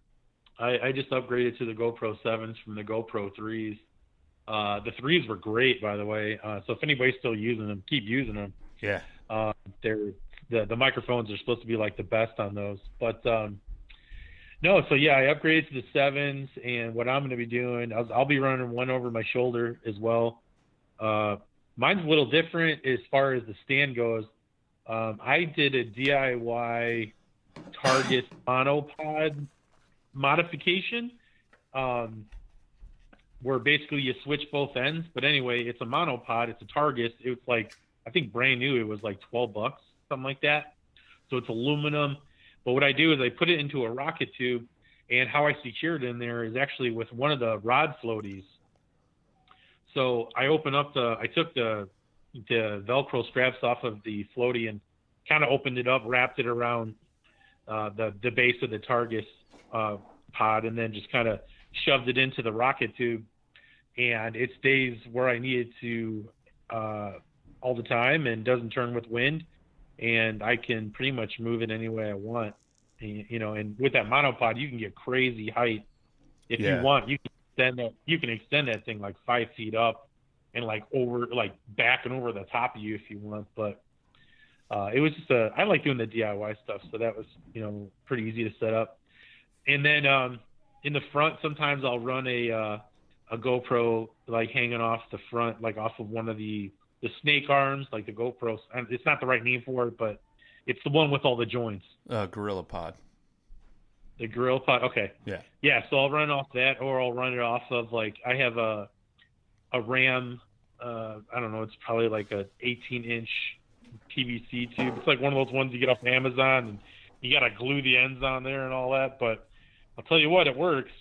I, I just upgraded to the GoPro sevens from the GoPro threes. Uh, the threes were great, by the way. Uh, so if anybody's still using them, keep using them. yeah. Uh, they're the the microphones are supposed to be like the best on those. But um, no, so yeah, I upgraded to the sevens, and what I'm going to be doing, I'll, I'll be running one over my shoulder as well. Uh, mine's a little different as far as the stand goes. Um, I did a DIY Target monopod modification, um, where basically you switch both ends. But anyway, it's a monopod. It's a Target. It's like I think brand new. It was like twelve bucks, something like that. so it's aluminum. But what I do is I put it into a rocket tube, and how I secure it in there is actually with one of the rod floaties. So I open up the, I took the the Velcro straps off of the floaty and kind of opened it up, wrapped it around uh, the the base of the Targus uh, pod, and then just kind of shoved it into the rocket tube, and it stays where I need it to uh, all the time and doesn't turn with wind, and I can pretty much move it any way I want. And, you know, and with that monopod, you can get crazy height if Yeah. you want. You can extend that. You can extend that thing like five feet up and like over, like back and over the top of you if you want. But uh, it was just a. I like doing the DIY stuff, so that was you know pretty easy to set up. And then um, in the front, sometimes I'll run a uh, a GoPro like hanging off the front, like off of one of the the snake arms, like the GoPro. and It's not the right name for it, but it's the one with all the joints. Uh, Gorilla Pod. The Gorilla Pod. Okay. Yeah. Yeah. So I'll run off that, or I'll run it off of like I have a a Ram. Uh, I don't know. It's probably like a 18 inch PVC tube. It's like one of those ones you get off Amazon, and you got to glue the ends on there and all that. But I'll tell you what, it works.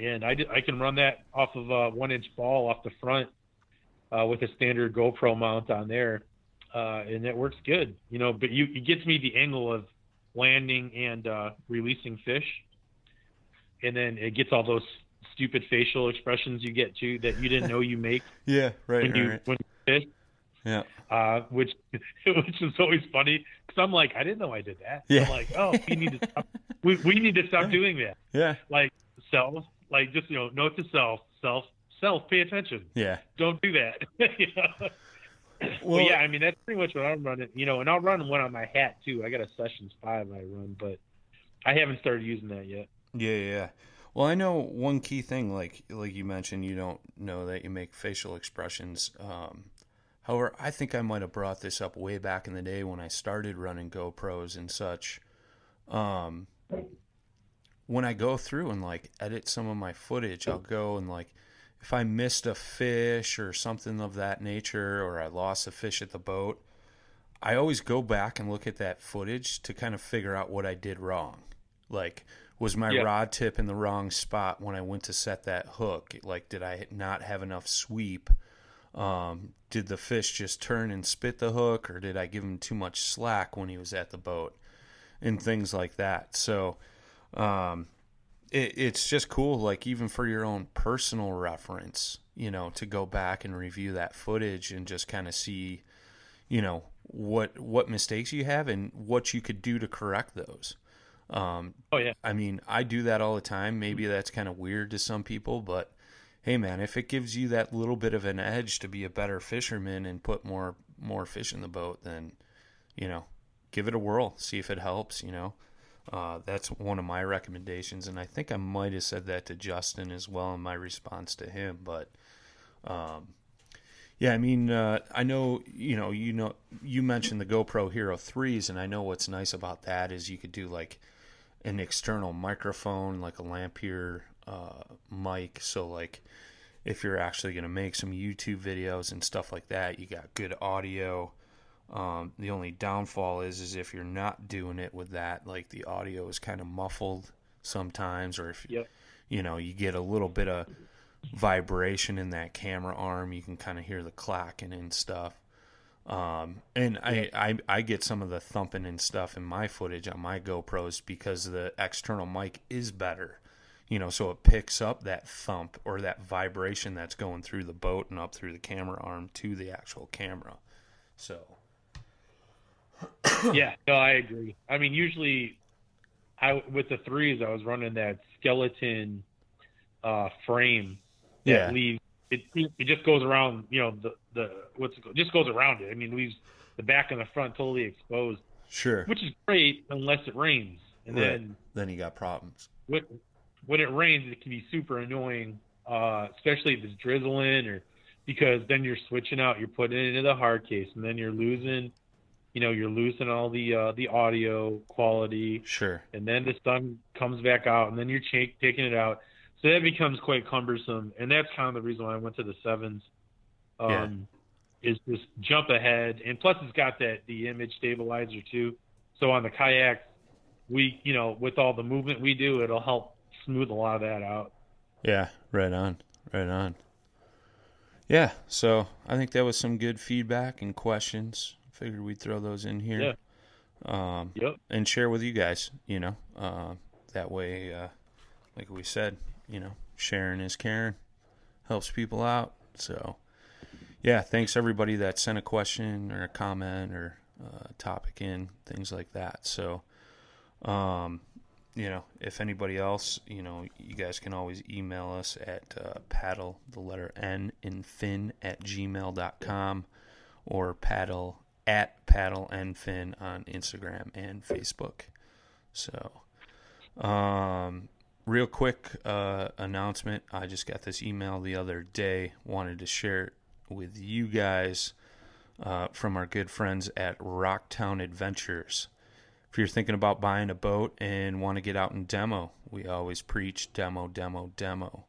And I, did, I can run that off of a one inch ball off the front uh, with a standard GoPro mount on there, uh, and it works good. You know, but you it gets me the angle of landing and uh, releasing fish, and then it gets all those stupid facial expressions you get too that you didn't know you make Yeah, right, when you right. when you fish. Yeah. Uh, which which is always funny because I'm like I didn't know I did that. Yeah. I'm like oh we need to stop, we we need to stop doing that. Yeah. Like self like just you know note to self self self pay attention Yeah. don't do that. you know? Well- well, yeah, I mean that's pretty much what I'm running. You know, and I'll run one on my hat too. I got a Sessions Five I run, but I haven't started using that yet. Yeah, yeah, yeah. Well, I know one key thing, like like you mentioned, you don't know that you make facial expressions. Um, however, I think I might have brought this up way back in the day when I started running GoPros and such. Um, when I go through and like edit some of my footage, I'll go and like if I missed a fish or something of that nature, or I lost a fish at the boat, I always go back and look at that footage to kind of figure out what I did wrong. Like, was my Yeah. rod tip in the wrong spot when I went to set that hook? Like, did I not have enough sweep? Um, did the fish just turn and spit the hook, or did I give him too much slack when he was at the boat? And things like that. So, um, it, it's just cool, like even for your own personal reference, you know, to go back and review that footage and just kind of see, you know, what what mistakes you have and what you could do to correct those. Um, Oh yeah, I mean, I do that all the time. Maybe that's kind of weird to some people, but hey, man, if it gives you that little bit of an edge to be a better fisherman and put more more fish in the boat, then you know, give it a whirl, see if it helps. You know, uh, that's one of my recommendations, and I think I might have said that to Justin as well in my response to him. But um, yeah, I mean, uh, I know you know you know you mentioned the GoPro Hero threes, and I know what's nice about that is you could do like an external microphone, like a lavalier uh, mic. So like if you're actually going to make some YouTube videos and stuff like that, you got good audio. Um, the only downfall is is if you're not doing it with that, like the audio is kind of muffled sometimes, or if Yep. you know you get a little bit of vibration in that camera arm, you can kind of hear the clacking and stuff. Um, and I, I I get some of the thumping and stuff in my footage on my GoPros because the external mic is better, you know, so it picks up that thump or that vibration that's going through the boat and up through the camera arm to the actual camera. So yeah. No, I agree. I mean, usually, I with the threes, I was running that skeleton uh, frame that Yeah. leaves. It it just goes around. You know the the what's it just goes around it. I mean, leaves the back and the front totally exposed, sure, which is great unless it rains. And Right. then then you got problems. when, when it rains, it can be super annoying, uh, especially if it's drizzling or because then you're switching out, you're putting it into the hard case, and then you're losing, you know, you're losing all the uh, the audio quality, Sure, and then the sun comes back out, and then you're cha- taking it out, so that becomes quite cumbersome, and that's kind of the reason why I went to the sevens. Um, Is just jump ahead, and plus it's got that the image stabilizer too, So on the kayaks, we you know with all the movement we do, it'll help smooth a lot of that out. Yeah, right on, right on. Yeah, so I think that was some good feedback and questions. Figured we'd throw those in here. Yeah. Um, Yep. and share with you guys, you know. Uh, that way, uh, like we said, you know, sharing is caring, helps people out. So, yeah, thanks everybody that sent a question or a comment or a topic in, things like that. So, um, you know, if anybody else, you know, you guys can always email us at uh, paddle, the letter N in fin at gmail.com or paddle at paddle and fin on Instagram and Facebook. So, um, real quick uh, announcement. I just got this email the other day. Wanted to share it with you guys uh, from our good friends at Rocktown Adventures. If you're thinking about buying a boat and want to get out and demo, we always preach demo, demo, demo.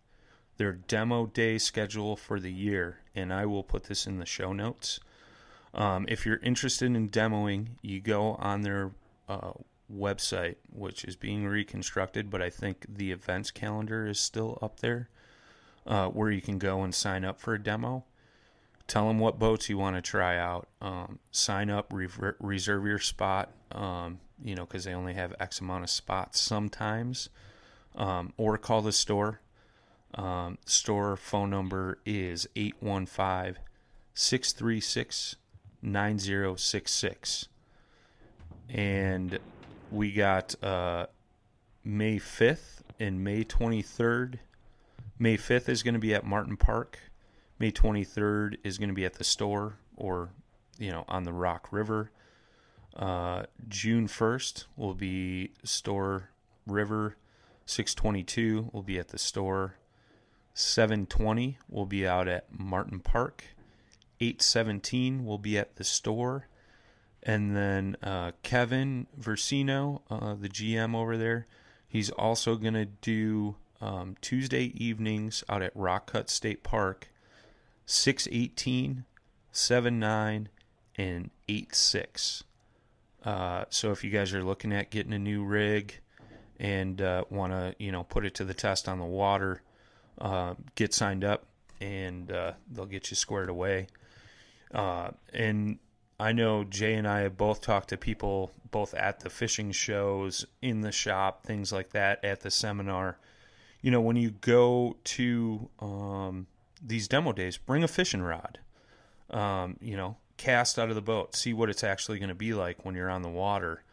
Their demo day schedule for the year, and I will put this in the show notes. Um, if you're interested in demoing, you go on their uh, website, which is being reconstructed, but I think the events calendar is still up there, uh, where you can go and sign up for a demo. Tell them what boats you want to try out. Um, sign up, reserve your spot, um, you know, because they only have X amount of spots sometimes. Um, or call the store. Um, store phone number is 815 636 9066. And we got uh, May 5th and May 23rd. May 5th is going to be at Martin Park. May 23rd is going to be at the store or, you know, on the Rock River. Uh, June 1st will be Store River. 622 will be at the store. 720 will be out at Martin Park. 817 will be at the store. And then uh, Kevin Versino, uh, the GM over there, he's also going to do um, Tuesday evenings out at Rock Cut State Park, 618, 79, and 86. Uh, so if you guys are looking at getting a new rig and uh, want to, you know, put it to the test on the water, uh, get signed up and uh, they'll get you squared away. Uh, and I know Jay and I have both talked to people both at the fishing shows, in the shop, things like that, at the seminar. You know, when you go to um, these demo days, bring a fishing rod. Um, you know, cast out of the boat, see what it's actually going to be like when you're on the water,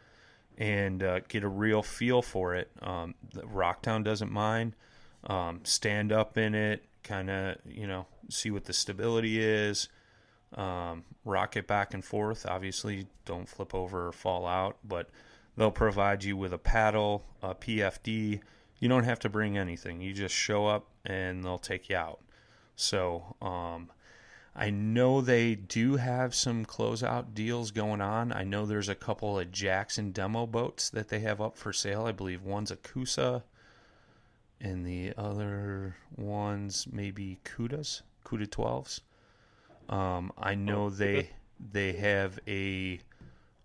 and uh, get a real feel for it. Um, Rocktown doesn't mind. Um, stand up in it, kind of, you know, see what the stability is um, rock it back and forth. Obviously, don't flip over or fall out, but they'll provide you with a paddle, a PFD. You don't have to bring anything. You just show up and they'll take you out. So, um, I know they do have some closeout deals going on. I know there's a couple of Jackson demo boats that they have up for sale. I believe one's a Coosa, and the other one's maybe Kudas, Kuda 12s. Um, I know they they have a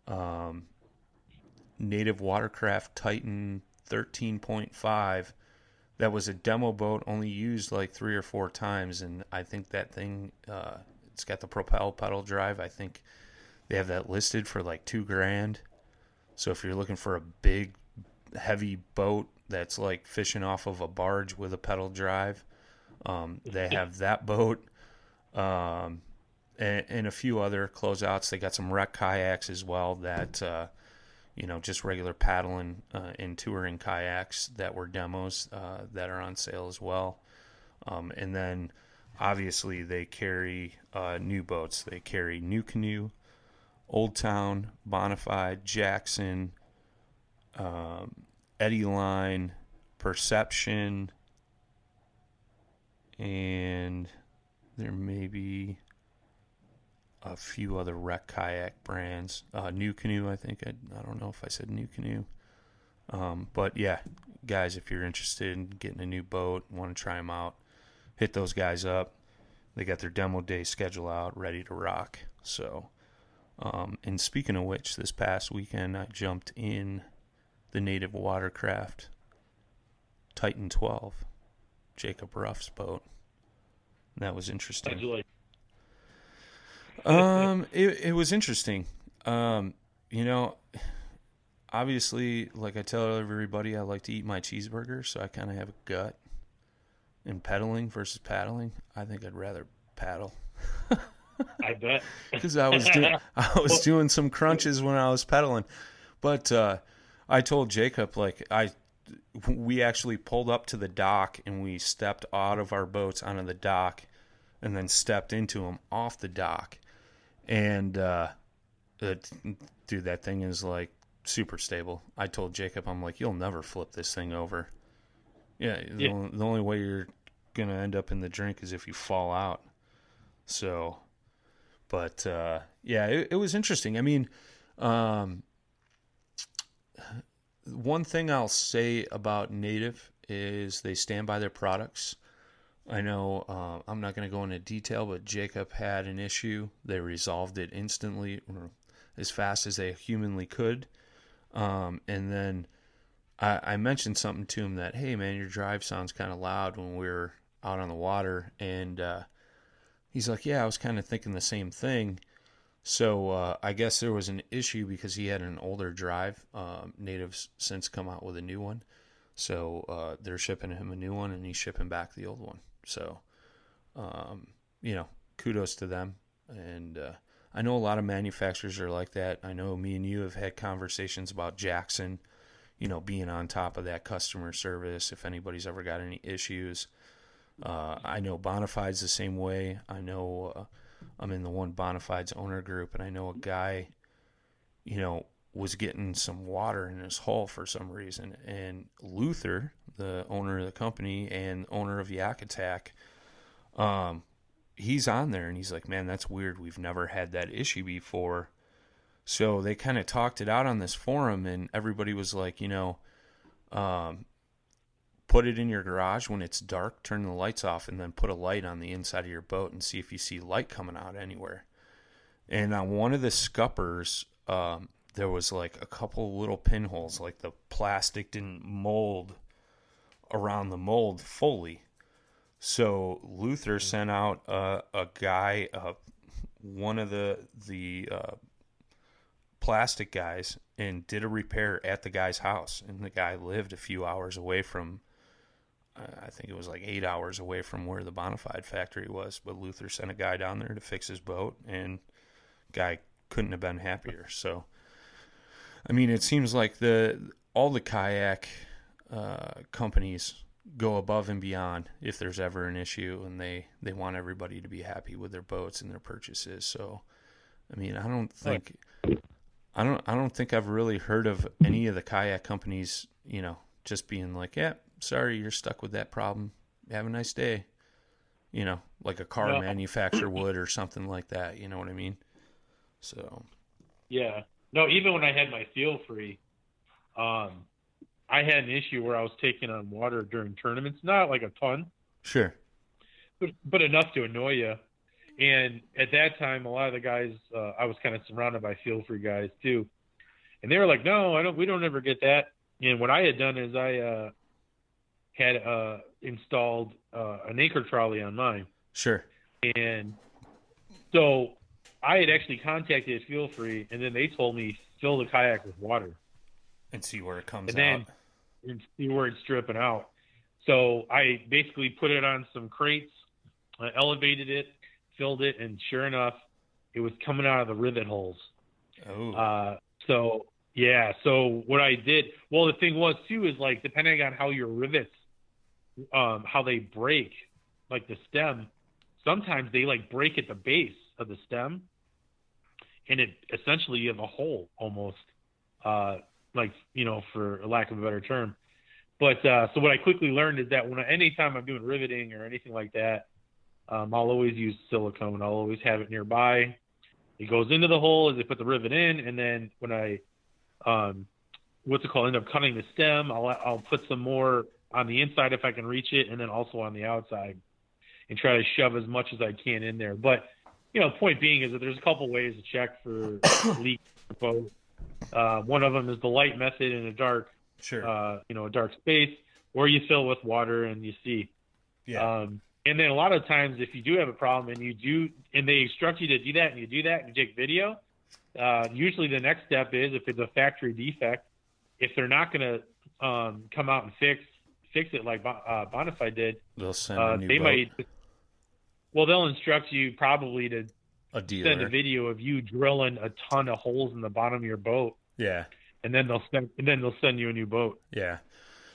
um, native watercraft Titan 13.5 that was a demo boat, only used like three or four times, and I think that thing uh, it's got the propel pedal drive. I think they have that listed for like two grand. So if you're looking for a big, heavy boat that's like fishing off of a barge with a pedal drive, um, they have that boat. Um, and, and, a few other closeouts. They got some rec kayaks as well that, uh, you know, just regular paddling uh, and touring kayaks that were demos uh, that are on sale as well. Um, and then obviously they carry uh, new boats. They carry NuCanoe, Old Town, Bonafide, Jackson, um, Eddy Line, Perception, and there may be a few other rec kayak brands. Uh, Canoe. I think. I, I don't know if I said NuCanoe. Um, but yeah, guys, if you're interested in getting a new boat, want to try them out, hit those guys up. They got their demo day schedule out, ready to rock. So, Um, and speaking of which, this past weekend I jumped in the native watercraft Titan 12, Jacob Ruff's boat. That was interesting. How'd you like? Um, it it was interesting. Um, you know, obviously, like I tell everybody, I like to eat my cheeseburger, so I kind of have a gut. In pedaling versus paddling, I think I'd rather paddle I bet. because I was doing I was doing some crunches when I was pedaling, but uh, I told Jacob like I we actually pulled up to the dock and we stepped out of our boats onto the dock and then stepped into them off the dock and uh, it, dude that thing is like super stable i told jacob i'm like you'll never flip this thing over yeah, the, Yeah. Only, the only way you're gonna end up in the drink is if you fall out so but uh, yeah it, it was interesting i mean um, one thing I'll say about Native is they stand by their products. I know uh, I'm not going to go into detail, but Jacob had an issue. They resolved it instantly, as fast as they humanly could. Um, and then I, I mentioned something to him that, hey, man, your drive sounds kind of loud when we are out on the water. And uh, he's like, yeah, I was kind of thinking the same thing. So uh, I guess there was an issue because he had an older drive. Um, Native's since come out with a new one, so uh, they're shipping him a new one, and he's shipping back the old one. So, um, you know, kudos to them. And uh, I know a lot of manufacturers are like that. I know me and you have had conversations about Jackson, you know, being on top of that customer service if anybody's ever got any issues. Uh, I know Bonafide's the same way. I know. Uh, I'm in the one Bonafide's owner group, and I know a guy, you know, was getting some water in his hull for some reason, and Luther, the owner of the company and owner of Yak Attack, um, he's on there, and he's like, "Man, that's weird. We've never had that issue before." So they kind of talked it out on this forum, and everybody was like, you know, um, put it in your garage when it's dark, turn the lights off, and then put a light on the inside of your boat and see if you see light coming out anywhere. And on one of the scuppers, um, there was like a couple little pinholes, like the plastic didn't mold around the mold fully. So Luther sent out a, a guy, uh, one of the the uh, plastic guys, and did a repair at the guy's house. And the guy lived a few hours away from I think it was like eight hours away from where the Bonafide factory was. But Luther sent a guy down there to fix his boat, and guy couldn't have been happier. So, I mean, it seems like the all the kayak uh, companies go above and beyond if there's ever an issue, and they they want everybody to be happy with their boats and their purchases. So, I mean, I don't think. I don't. I don't think I've really heard of any of the kayak companies, you know, just being like, "Yeah, sorry, you're stuck with that problem. Have a nice day." You know, like a car No. manufacturer would, or something like that. You know what I mean? So, Yeah. No, even when I had my feel free, um, I had an issue where I was taking on water during tournaments, not like a ton, sure. but but enough to annoy you. And at that time, a lot of the guys, uh, I was kind of surrounded by feel free guys too, and they were like, "No, I don't. We don't ever get that." And what I had done is I uh, had uh, installed uh, an anchor trolley on mine. Sure. And so I had actually contacted Feel Free, and then they told me fill the kayak with water And see where it comes And then- out. and see where it's dripping out. So I basically put it on some crates, uh, elevated it, filled it, and sure enough, it was coming out of the rivet holes. Oh, Uh, so yeah, so what I did, well, the thing was too is like depending on how your rivets, um, how they break, like the stem, sometimes they like break at the base of the stem, and it essentially you have a hole almost, uh, like you know, for lack of a better term. But uh, so what I quickly learned is that when anytime I'm doing riveting or anything like that, um, I'll always use silicone. I'll always have it nearby. It goes into the hole as they put the rivet in, and then when I, um, what's it called, end up cutting the stem, I'll I'll put some more on the inside if I can reach it, and then also on the outside, and try to shove as much as I can in there. But you know, point being is that there's a couple ways to check for leaks in your boat. Uh, one of them is the light method in a dark, Sure. uh, you know, a dark space, or you fill with water and you see. yeah. Um, and then a lot of times, if you do have a problem and you do, and they instruct you to do that, and you do that, and you take video, uh, usually the next step is if it's a factory defect, if they're not going to um, come out and fix fix it like uh, Bonafide did, They'll send uh, a new they boat, might. Well, they'll instruct you probably to a send a video of you drilling a ton of holes in the bottom of your boat, Yeah. and then they'll send and then they'll send you a new boat. Yeah.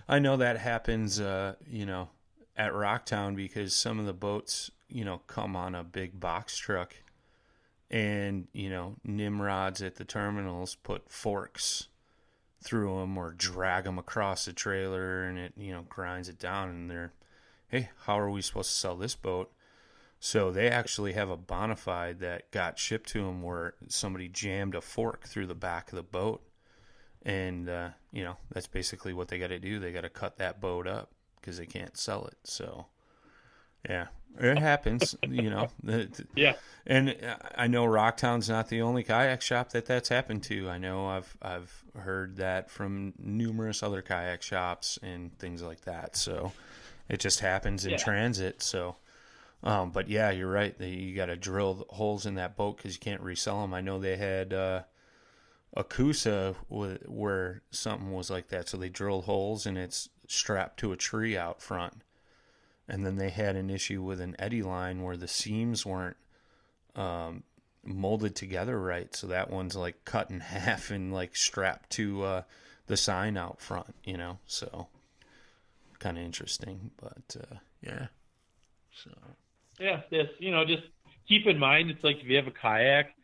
I know that happens, uh, you know, at Rocktown because some of the boats, you know, come on a big box truck and, you know, Nimrods at the terminals put forks through them or drag them across the trailer and it, you know, grinds it down and they're, hey, how are we supposed to sell this boat? So they actually have a bonafide that got shipped to them where somebody jammed a fork through the back of the boat and uh, you know that's basically what they got to do. They got to cut that boat up because they can't sell it. So, yeah, it happens. you know, Yeah. and I know Rocktown's not the only kayak shop that that's happened to. I know I've I've heard that from numerous other kayak shops and things like that. So it just happens in Yeah. transit. So. Um, but yeah, you're right. You got to drill holes in that boat because you can't resell them. I know they had uh, a Coosa where something was like that. So they drilled holes and it's strapped to a tree out front. And then they had an issue with an eddy line where the seams weren't um, molded together right. So that one's like cut in half and like strapped to uh, the sign out front, you know? So kind of interesting. But uh, yeah. So. Yeah, yes. You know, just keep in mind it's like if you have a kayak,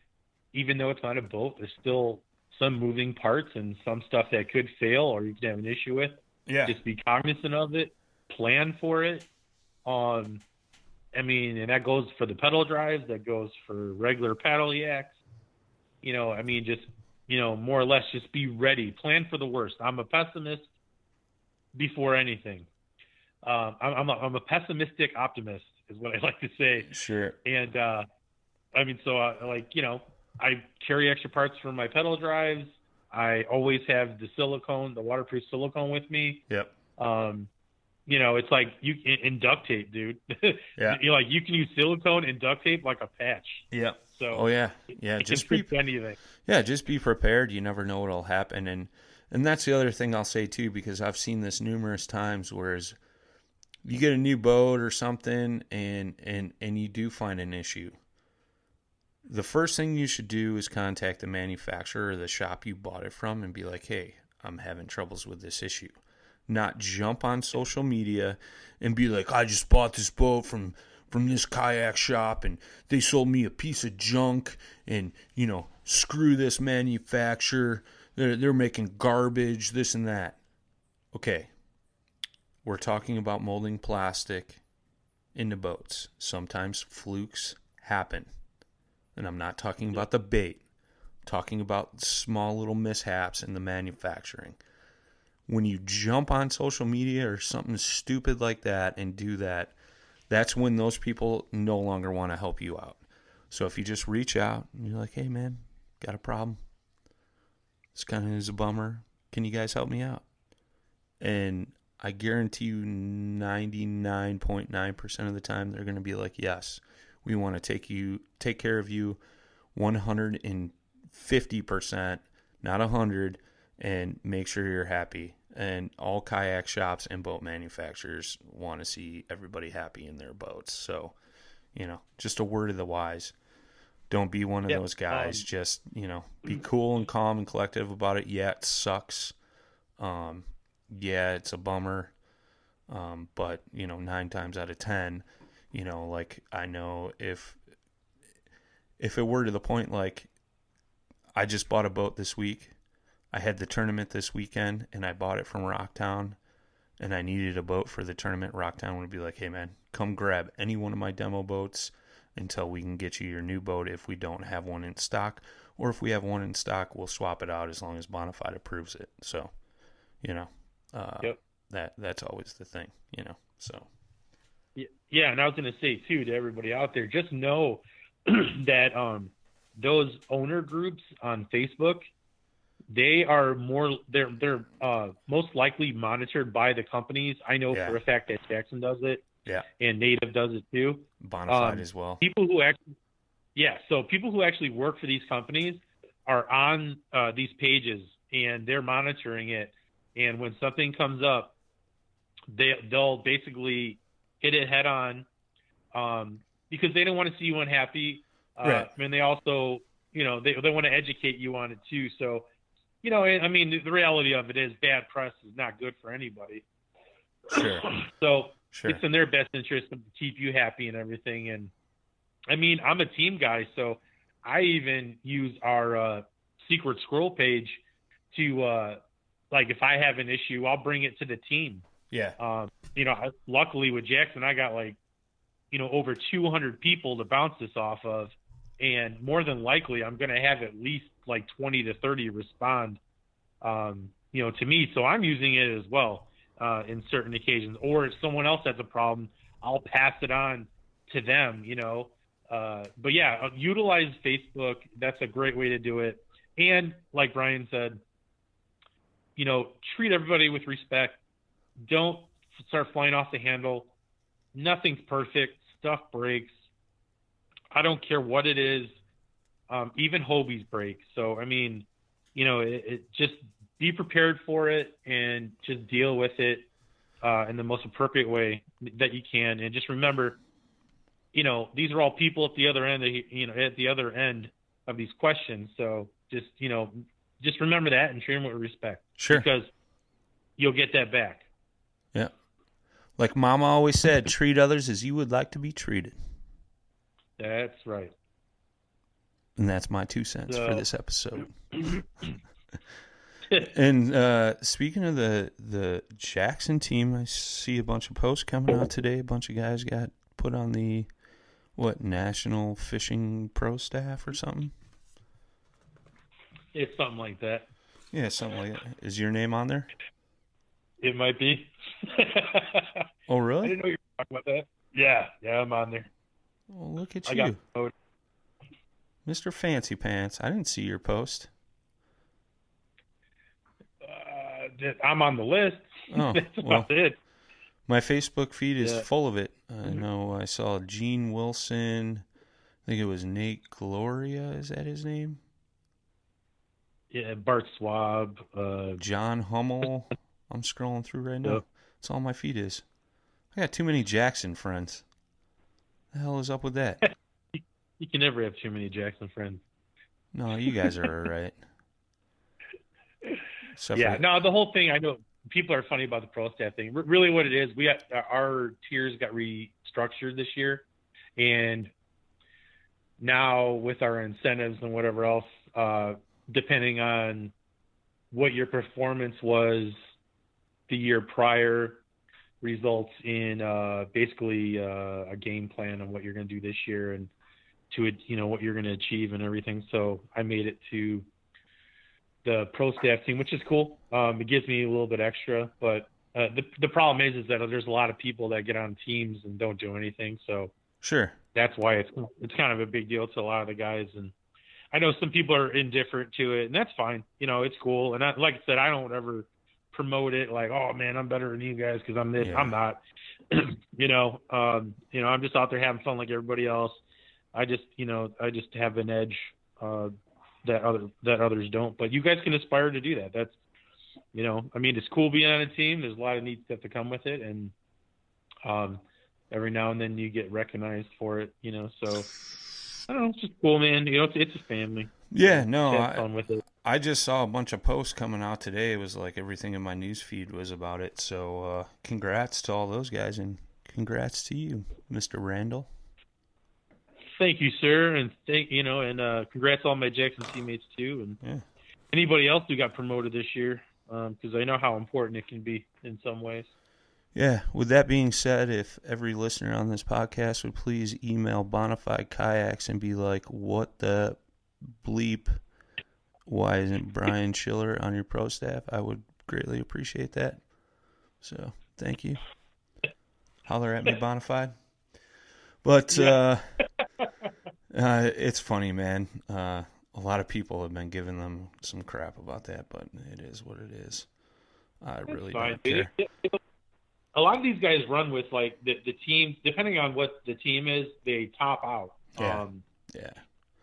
even though it's not a boat, there's still some moving parts and some stuff that could fail or you could have an issue with. Yeah. Just be cognizant of it, plan for it. Um, I mean, and that goes for the pedal drives, that goes for regular paddle yaks. You know, I mean, just you know, more or less, just be ready. Plan for the worst. I'm a pessimist before anything. Um, I'm, I'm, a, I'm a pessimistic optimist, is what I like to say. Sure. And uh, I mean, so uh, like you know, I carry extra parts for my pedal drives. I always have the silicone, the waterproof silicone with me. Yep. Um, you know, it's like you in duct tape, dude. Yeah. you like you can use silicone and duct tape like a patch. Yep. So Oh yeah. Yeah. Just be anything. yeah. Just be prepared. You never know what'll happen, and and that's the other thing I'll say too, because I've seen this numerous times. Whereas you get a new boat or something, and and and you do find an issue. The first thing you should do is contact the manufacturer or the shop you bought it from and be like, "Hey, I'm having troubles with this issue." Not jump on social media and be like, "I just bought this boat from from this kayak shop and they sold me a piece of junk and you know screw this manufacturer they're, they're making garbage this and that okay we're talking about molding plastic into boats sometimes flukes happen and i'm not talking about the bait I'm talking about small little mishaps in the manufacturing when you jump on social media or something stupid like that and do that that's when those people no longer want to help you out. So if you just reach out and you're like, hey man, got a problem. This kind of is a bummer. Can you guys help me out? And I guarantee you 99.9% of the time they're going to be like, yes, we want to take you, take care of you 150%, not 100, and make sure you're happy and all kayak shops and boat manufacturers want to see everybody happy in their boats. So, you know, just a word of the wise. Don't be one of Yeah, those guys. um, just, you know, be cool and calm and collective about it. Yeah, it sucks. Um, yeah, it's a bummer. Um, but, you know, nine times out of 10, you know, like I know if, if it were to the point like I just bought a boat this week I had the tournament this weekend and I bought it from Rocktown and I needed a boat for the tournament. Rocktown would be like, hey man, come grab any one of my demo boats until we can get you your new boat if we don't have one in stock. Or if we have one in stock, we'll swap it out as long as Bonafide approves it. So, you know, uh, Yep. that that's always the thing, you know. So Yeah, and I was going to say too to everybody out there, just know that um, those owner groups on Facebook, they are more they're they're uh, most likely monitored by the companies. I know Yeah. for a fact that Jackson does it, Yeah. and Native does it too. Bonafide Um, as well. People who actually, yeah, so people who actually work for these companies are on uh, these pages and they're monitoring it. And when something comes up, they they'll basically hit it head on um, because they don't want to see you unhappy. Uh, Right. And they also, you know, they they want to educate you on it too. So, you know, I mean, the, the reality of it is bad press is not good for anybody. Sure. So Sure. it's in their best interest to keep you happy and everything. And I mean, I'm a team guy, so I even use our uh, secret scroll page to, uh, like, if I have an issue, I'll bring it to the team. Yeah. Um, you know, I- luckily with Jackson, I got like, you know, over 200 people to bounce this off of, and more than likely, I'm going to have at least like 20 to 30 respond, um, you know, to me. So I'm using it as well uh, in certain occasions. Or if someone else has a problem, I'll pass it on to them. You know, uh, but yeah, uh, utilize Facebook. That's a great way to do it. And like Brian said, you know, treat everybody with respect. Don't start flying off the handle. Nothing's perfect. Stuff breaks. I don't care what it is. Um, even Hobies break. So I mean, you know, it, it just be prepared for it and just deal with it uh, in the most appropriate way that you can. And just remember, you know, these are all people at the other end. Of, you know, at the other end of these questions. So just you know, just remember that and treat them with respect Sure. because you'll get that back. Yeah. Like Mama always said, treat others as you would like to be treated. That's right. And that's my two cents for this episode. and uh, speaking of the the Jackson team, I see a bunch of posts coming out today. A bunch of guys got put on the what National Fishing Pro staff or something. It's something like that. Yeah, something like that. Is your name on there? It might be. Oh, really? I didn't know you were talking about that. Yeah, yeah, I'm on there. Well, look at I you. Mr. Fancy Pants. I didn't see your post. Uh, I'm on the list. Oh, That's well. about it. My Facebook feed is Yeah. full of it. I know I saw Gene Wilson. I think it was Nate Gloria. Is that his name? Yeah, Bart Swab. Uh, John Hummel. I'm scrolling through right now. Yep. That's all my feed is. I got too many Jackson friends. The hell is up with that? you can never have too many Jackson friends. No, you guys are all right. Except yeah, for- no, the whole thing. I know people are funny about the pro staff thing. R- Really, what it is, we got our tiers got restructured this year, and now with our incentives and whatever else, uh, depending on what your performance was the year prior, results in uh, basically uh, a game plan on what you're going to do this year and to you know what you're going to achieve and everything. So I made it to the pro staff team, which is cool. Um, it gives me a little bit extra, but uh, the the problem is is that there's a lot of people that get on teams and don't do anything. So Sure. that's why it's it's kind of a big deal to a lot of the guys. And I know some people are indifferent to it, and that's fine. You know, it's cool. And I, like I said, I don't ever promote it like, oh man, I'm better than you guys because I'm this. Yeah. I'm not. you know, um, you know, I'm just out there having fun like everybody else. I just, you know, I just have an edge uh, that other that others don't. But you guys can aspire to do that. That's, you know, I mean, it's cool being on a team. There's a lot of neat stuff to come with it, and um, every now and then you get recognized for it. You know, so I don't know. It's just cool, man. You know, it's, it's a family. Yeah, no, Have fun with it. I just saw a bunch of posts coming out today. It was like everything in my news feed was about it. So, uh, congrats to all those guys and congrats to you, Mr. Randall. Thank you, sir, and thank you know, and uh, congrats to all my Jackson teammates too, and Yeah. anybody else who got promoted this year, because I know how important it can be in some ways. Yeah, with that being said, if every listener on this podcast would please email Bonafide Kayaks and be like, what the bleep? Why isn't Brian Schiller on your pro staff? I would greatly appreciate that. So, thank you. Holler at me, Bonafide. But, uh, Uh, it's funny, man. Uh, a lot of people have been giving them some crap about that, but it is what it is. I really don't care. A lot of these guys run with like the the team, depending on what the team is, they top out. Yeah. Um, Yeah,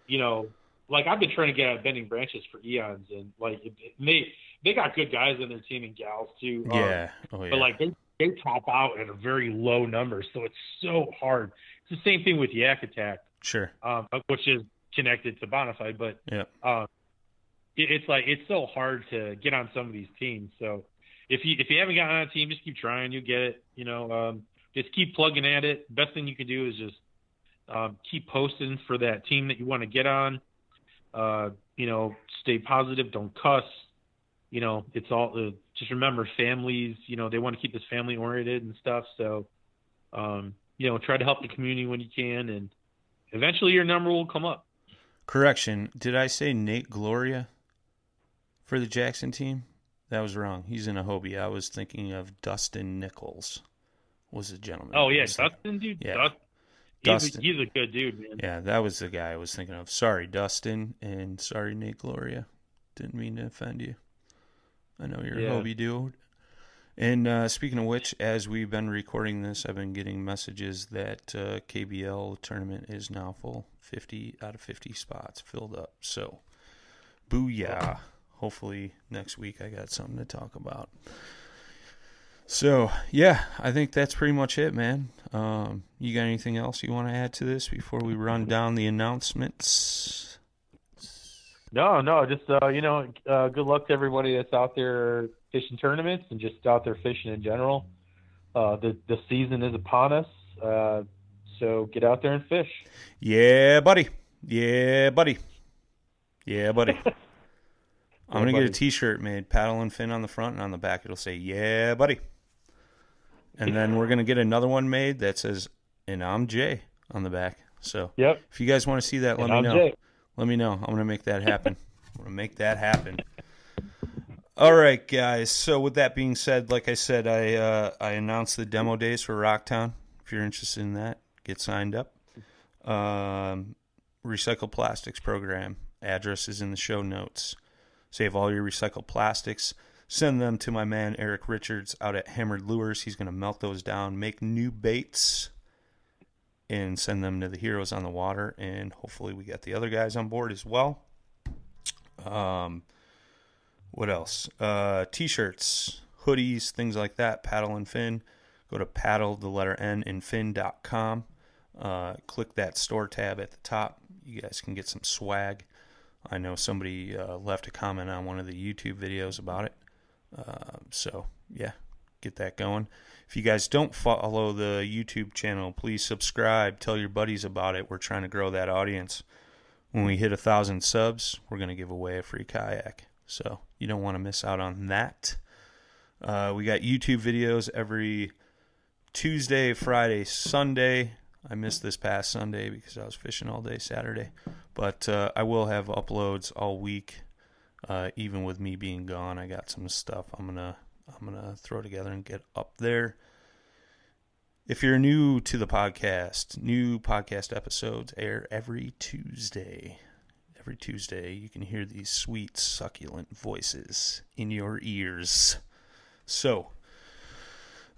you know, like I've been trying to get out of bending branches for eons, and like they they got good guys on their team and gals too. Um, yeah, oh yeah. But like they they top out at a very low number, so it's so hard. It's the same thing with Yak Attack, sure. um, which is connected to Bonafide, but Yeah, um, it, it's like it's so hard to get on some of these teams. So if you if you haven't gotten on a team, just keep trying. You'll get it. You know, um, just keep plugging at it. Best thing you can do is just um, keep posting for that team that you want to get on. Uh, you know, stay positive. Don't cuss. You know, it's all. Uh, just remember, families. You know, they want to keep this family oriented and stuff. So, um, you know, try to help the community when you can, and eventually your number will come up. correction. Did I say Nate Gloria for the Jackson team? That was wrong. He's in a Hobie. I was thinking of Dustin Nichols. Was the gentleman? Oh yeah, Dustin, dude. Yeah. Dust, he's, Dustin. A, he's a good dude, man. Yeah, that was the guy I was thinking of. Sorry, Dustin, and sorry, Nate Gloria. Didn't mean to offend you. I know you're Yeah. a Hobie dude. And uh, speaking of which, as we've been recording this, I've been getting messages that uh, KBL tournament is now full. 50 out of 50 spots filled up. So, booyah. Hopefully, next week I got something to talk about. So, yeah, I think that's pretty much it, man. Um, you got anything else you want to add to this before we run down the announcements? No, no, just uh, you know, uh, good luck to everybody that's out there fishing tournaments and just out there fishing in general. Uh, the the season is upon us, uh, so get out there and fish. Yeah, buddy. Yeah, buddy. Yeah, buddy. I'm Yeah, gonna get a buddy. T-shirt made, paddle and fin on the front, and on the back it'll say "Yeah, buddy." And then we're gonna get another one made that says "And I'm Jay" on the back. So Yep. if you guys want to see that, let And me I'm know. Jay. Let me know. I'm gonna make that happen. I'm gonna make that happen. All right, guys. So with that being said, like I said, I uh, I announced the demo days for Rocktown. If you're interested in that, get signed up. Um, recycle plastics program address is in the show notes. Save all your recycled plastics. Send them to my man Eric Richards out at Hammered Lures. He's going to melt those down, make new baits, and send them to the heroes on the water. And hopefully, we got the other guys on board as well. Um, what else? Uh, t-shirts, hoodies, things like that. Paddle and fin. Go to paddle the letter N and fin.com. Uh, click that store tab at the top. You guys can get some swag. I know somebody uh, left a comment on one of the YouTube videos about it. Uh, so yeah, get that going. If you guys don't follow the YouTube channel, please subscribe. Tell your buddies about it. We're trying to grow that audience. When we hit a thousand subs, we're going to give away a free kayak. So you don't want to miss out on that. Uh, we got YouTube videos every Tuesday, Friday, Sunday. I missed this past Sunday because I was fishing all day Saturday, but uh, I will have uploads all week. Uh, even with me being gone, I got some stuff I'm gonna I'm gonna throw together and get up there. If you're new to the podcast, new podcast episodes air every Tuesday. Every Tuesday, you can hear these sweet, succulent voices in your ears. So,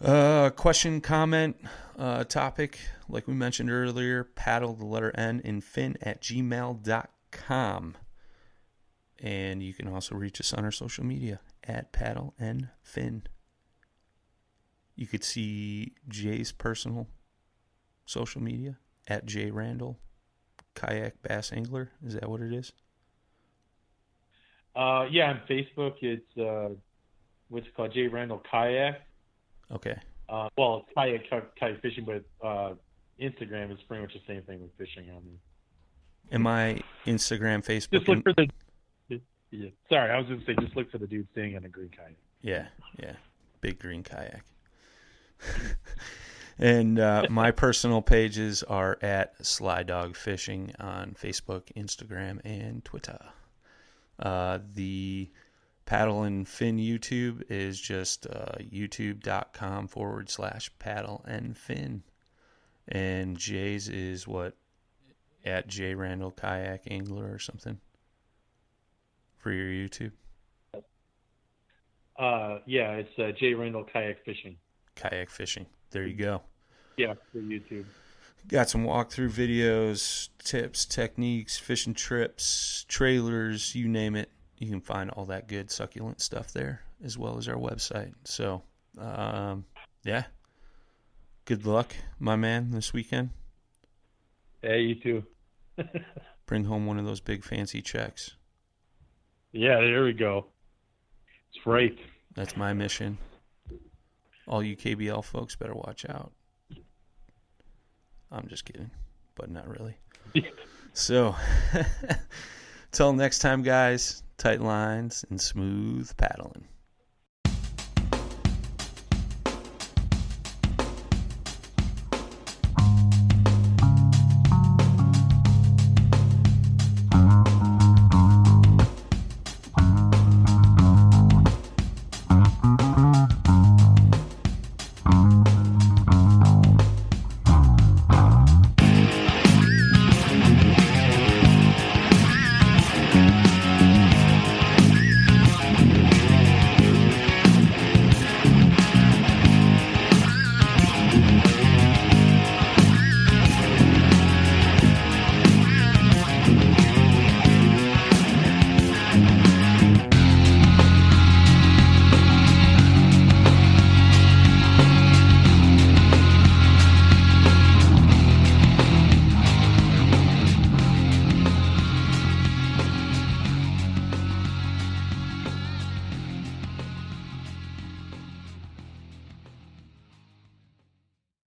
uh, question, comment, uh, topic, like we mentioned earlier, paddle the letter N in fin at gmail.com. And you can also reach us on our social media at paddle and fin. You could see Jay's personal social media at Jay Randall, kayak bass angler. Is that what it is? Uh, yeah, on Facebook it's uh, what's it called J Randall Kayak. Okay. Uh, well, it's kayak kayak fishing, but uh, Instagram is pretty much the same thing with fishing I mean, And my Instagram, Facebook, Just look and- for the. Yeah. Sorry, I was going to say just look for the dude staying on a green kayak. Yeah, yeah. Big green kayak. and uh, my personal pages are at Sly Dog Fishing on Facebook, Instagram, and Twitter. Uh, the Paddle and Fin YouTube is just uh, youtube.com forward slash paddle and fin. And Jay's is what at J Randall Kayak Angler or something for your YouTube. Uh, yeah, it's uh, Jay Randall Kayak Fishing. Kayak fishing. There you go. Yeah, for YouTube. Got some walkthrough videos, tips, techniques, fishing trips, trailers, you name it. You can find all that good succulent stuff there, as well as our website. So, um, yeah. Good luck, my man, this weekend. Hey, you too. Bring home one of those big fancy checks. Yeah, there we go. It's right. That's my mission. All you KBL folks better watch out. I'm just kidding, but not really. so, till next time, guys, tight lines and smooth paddling.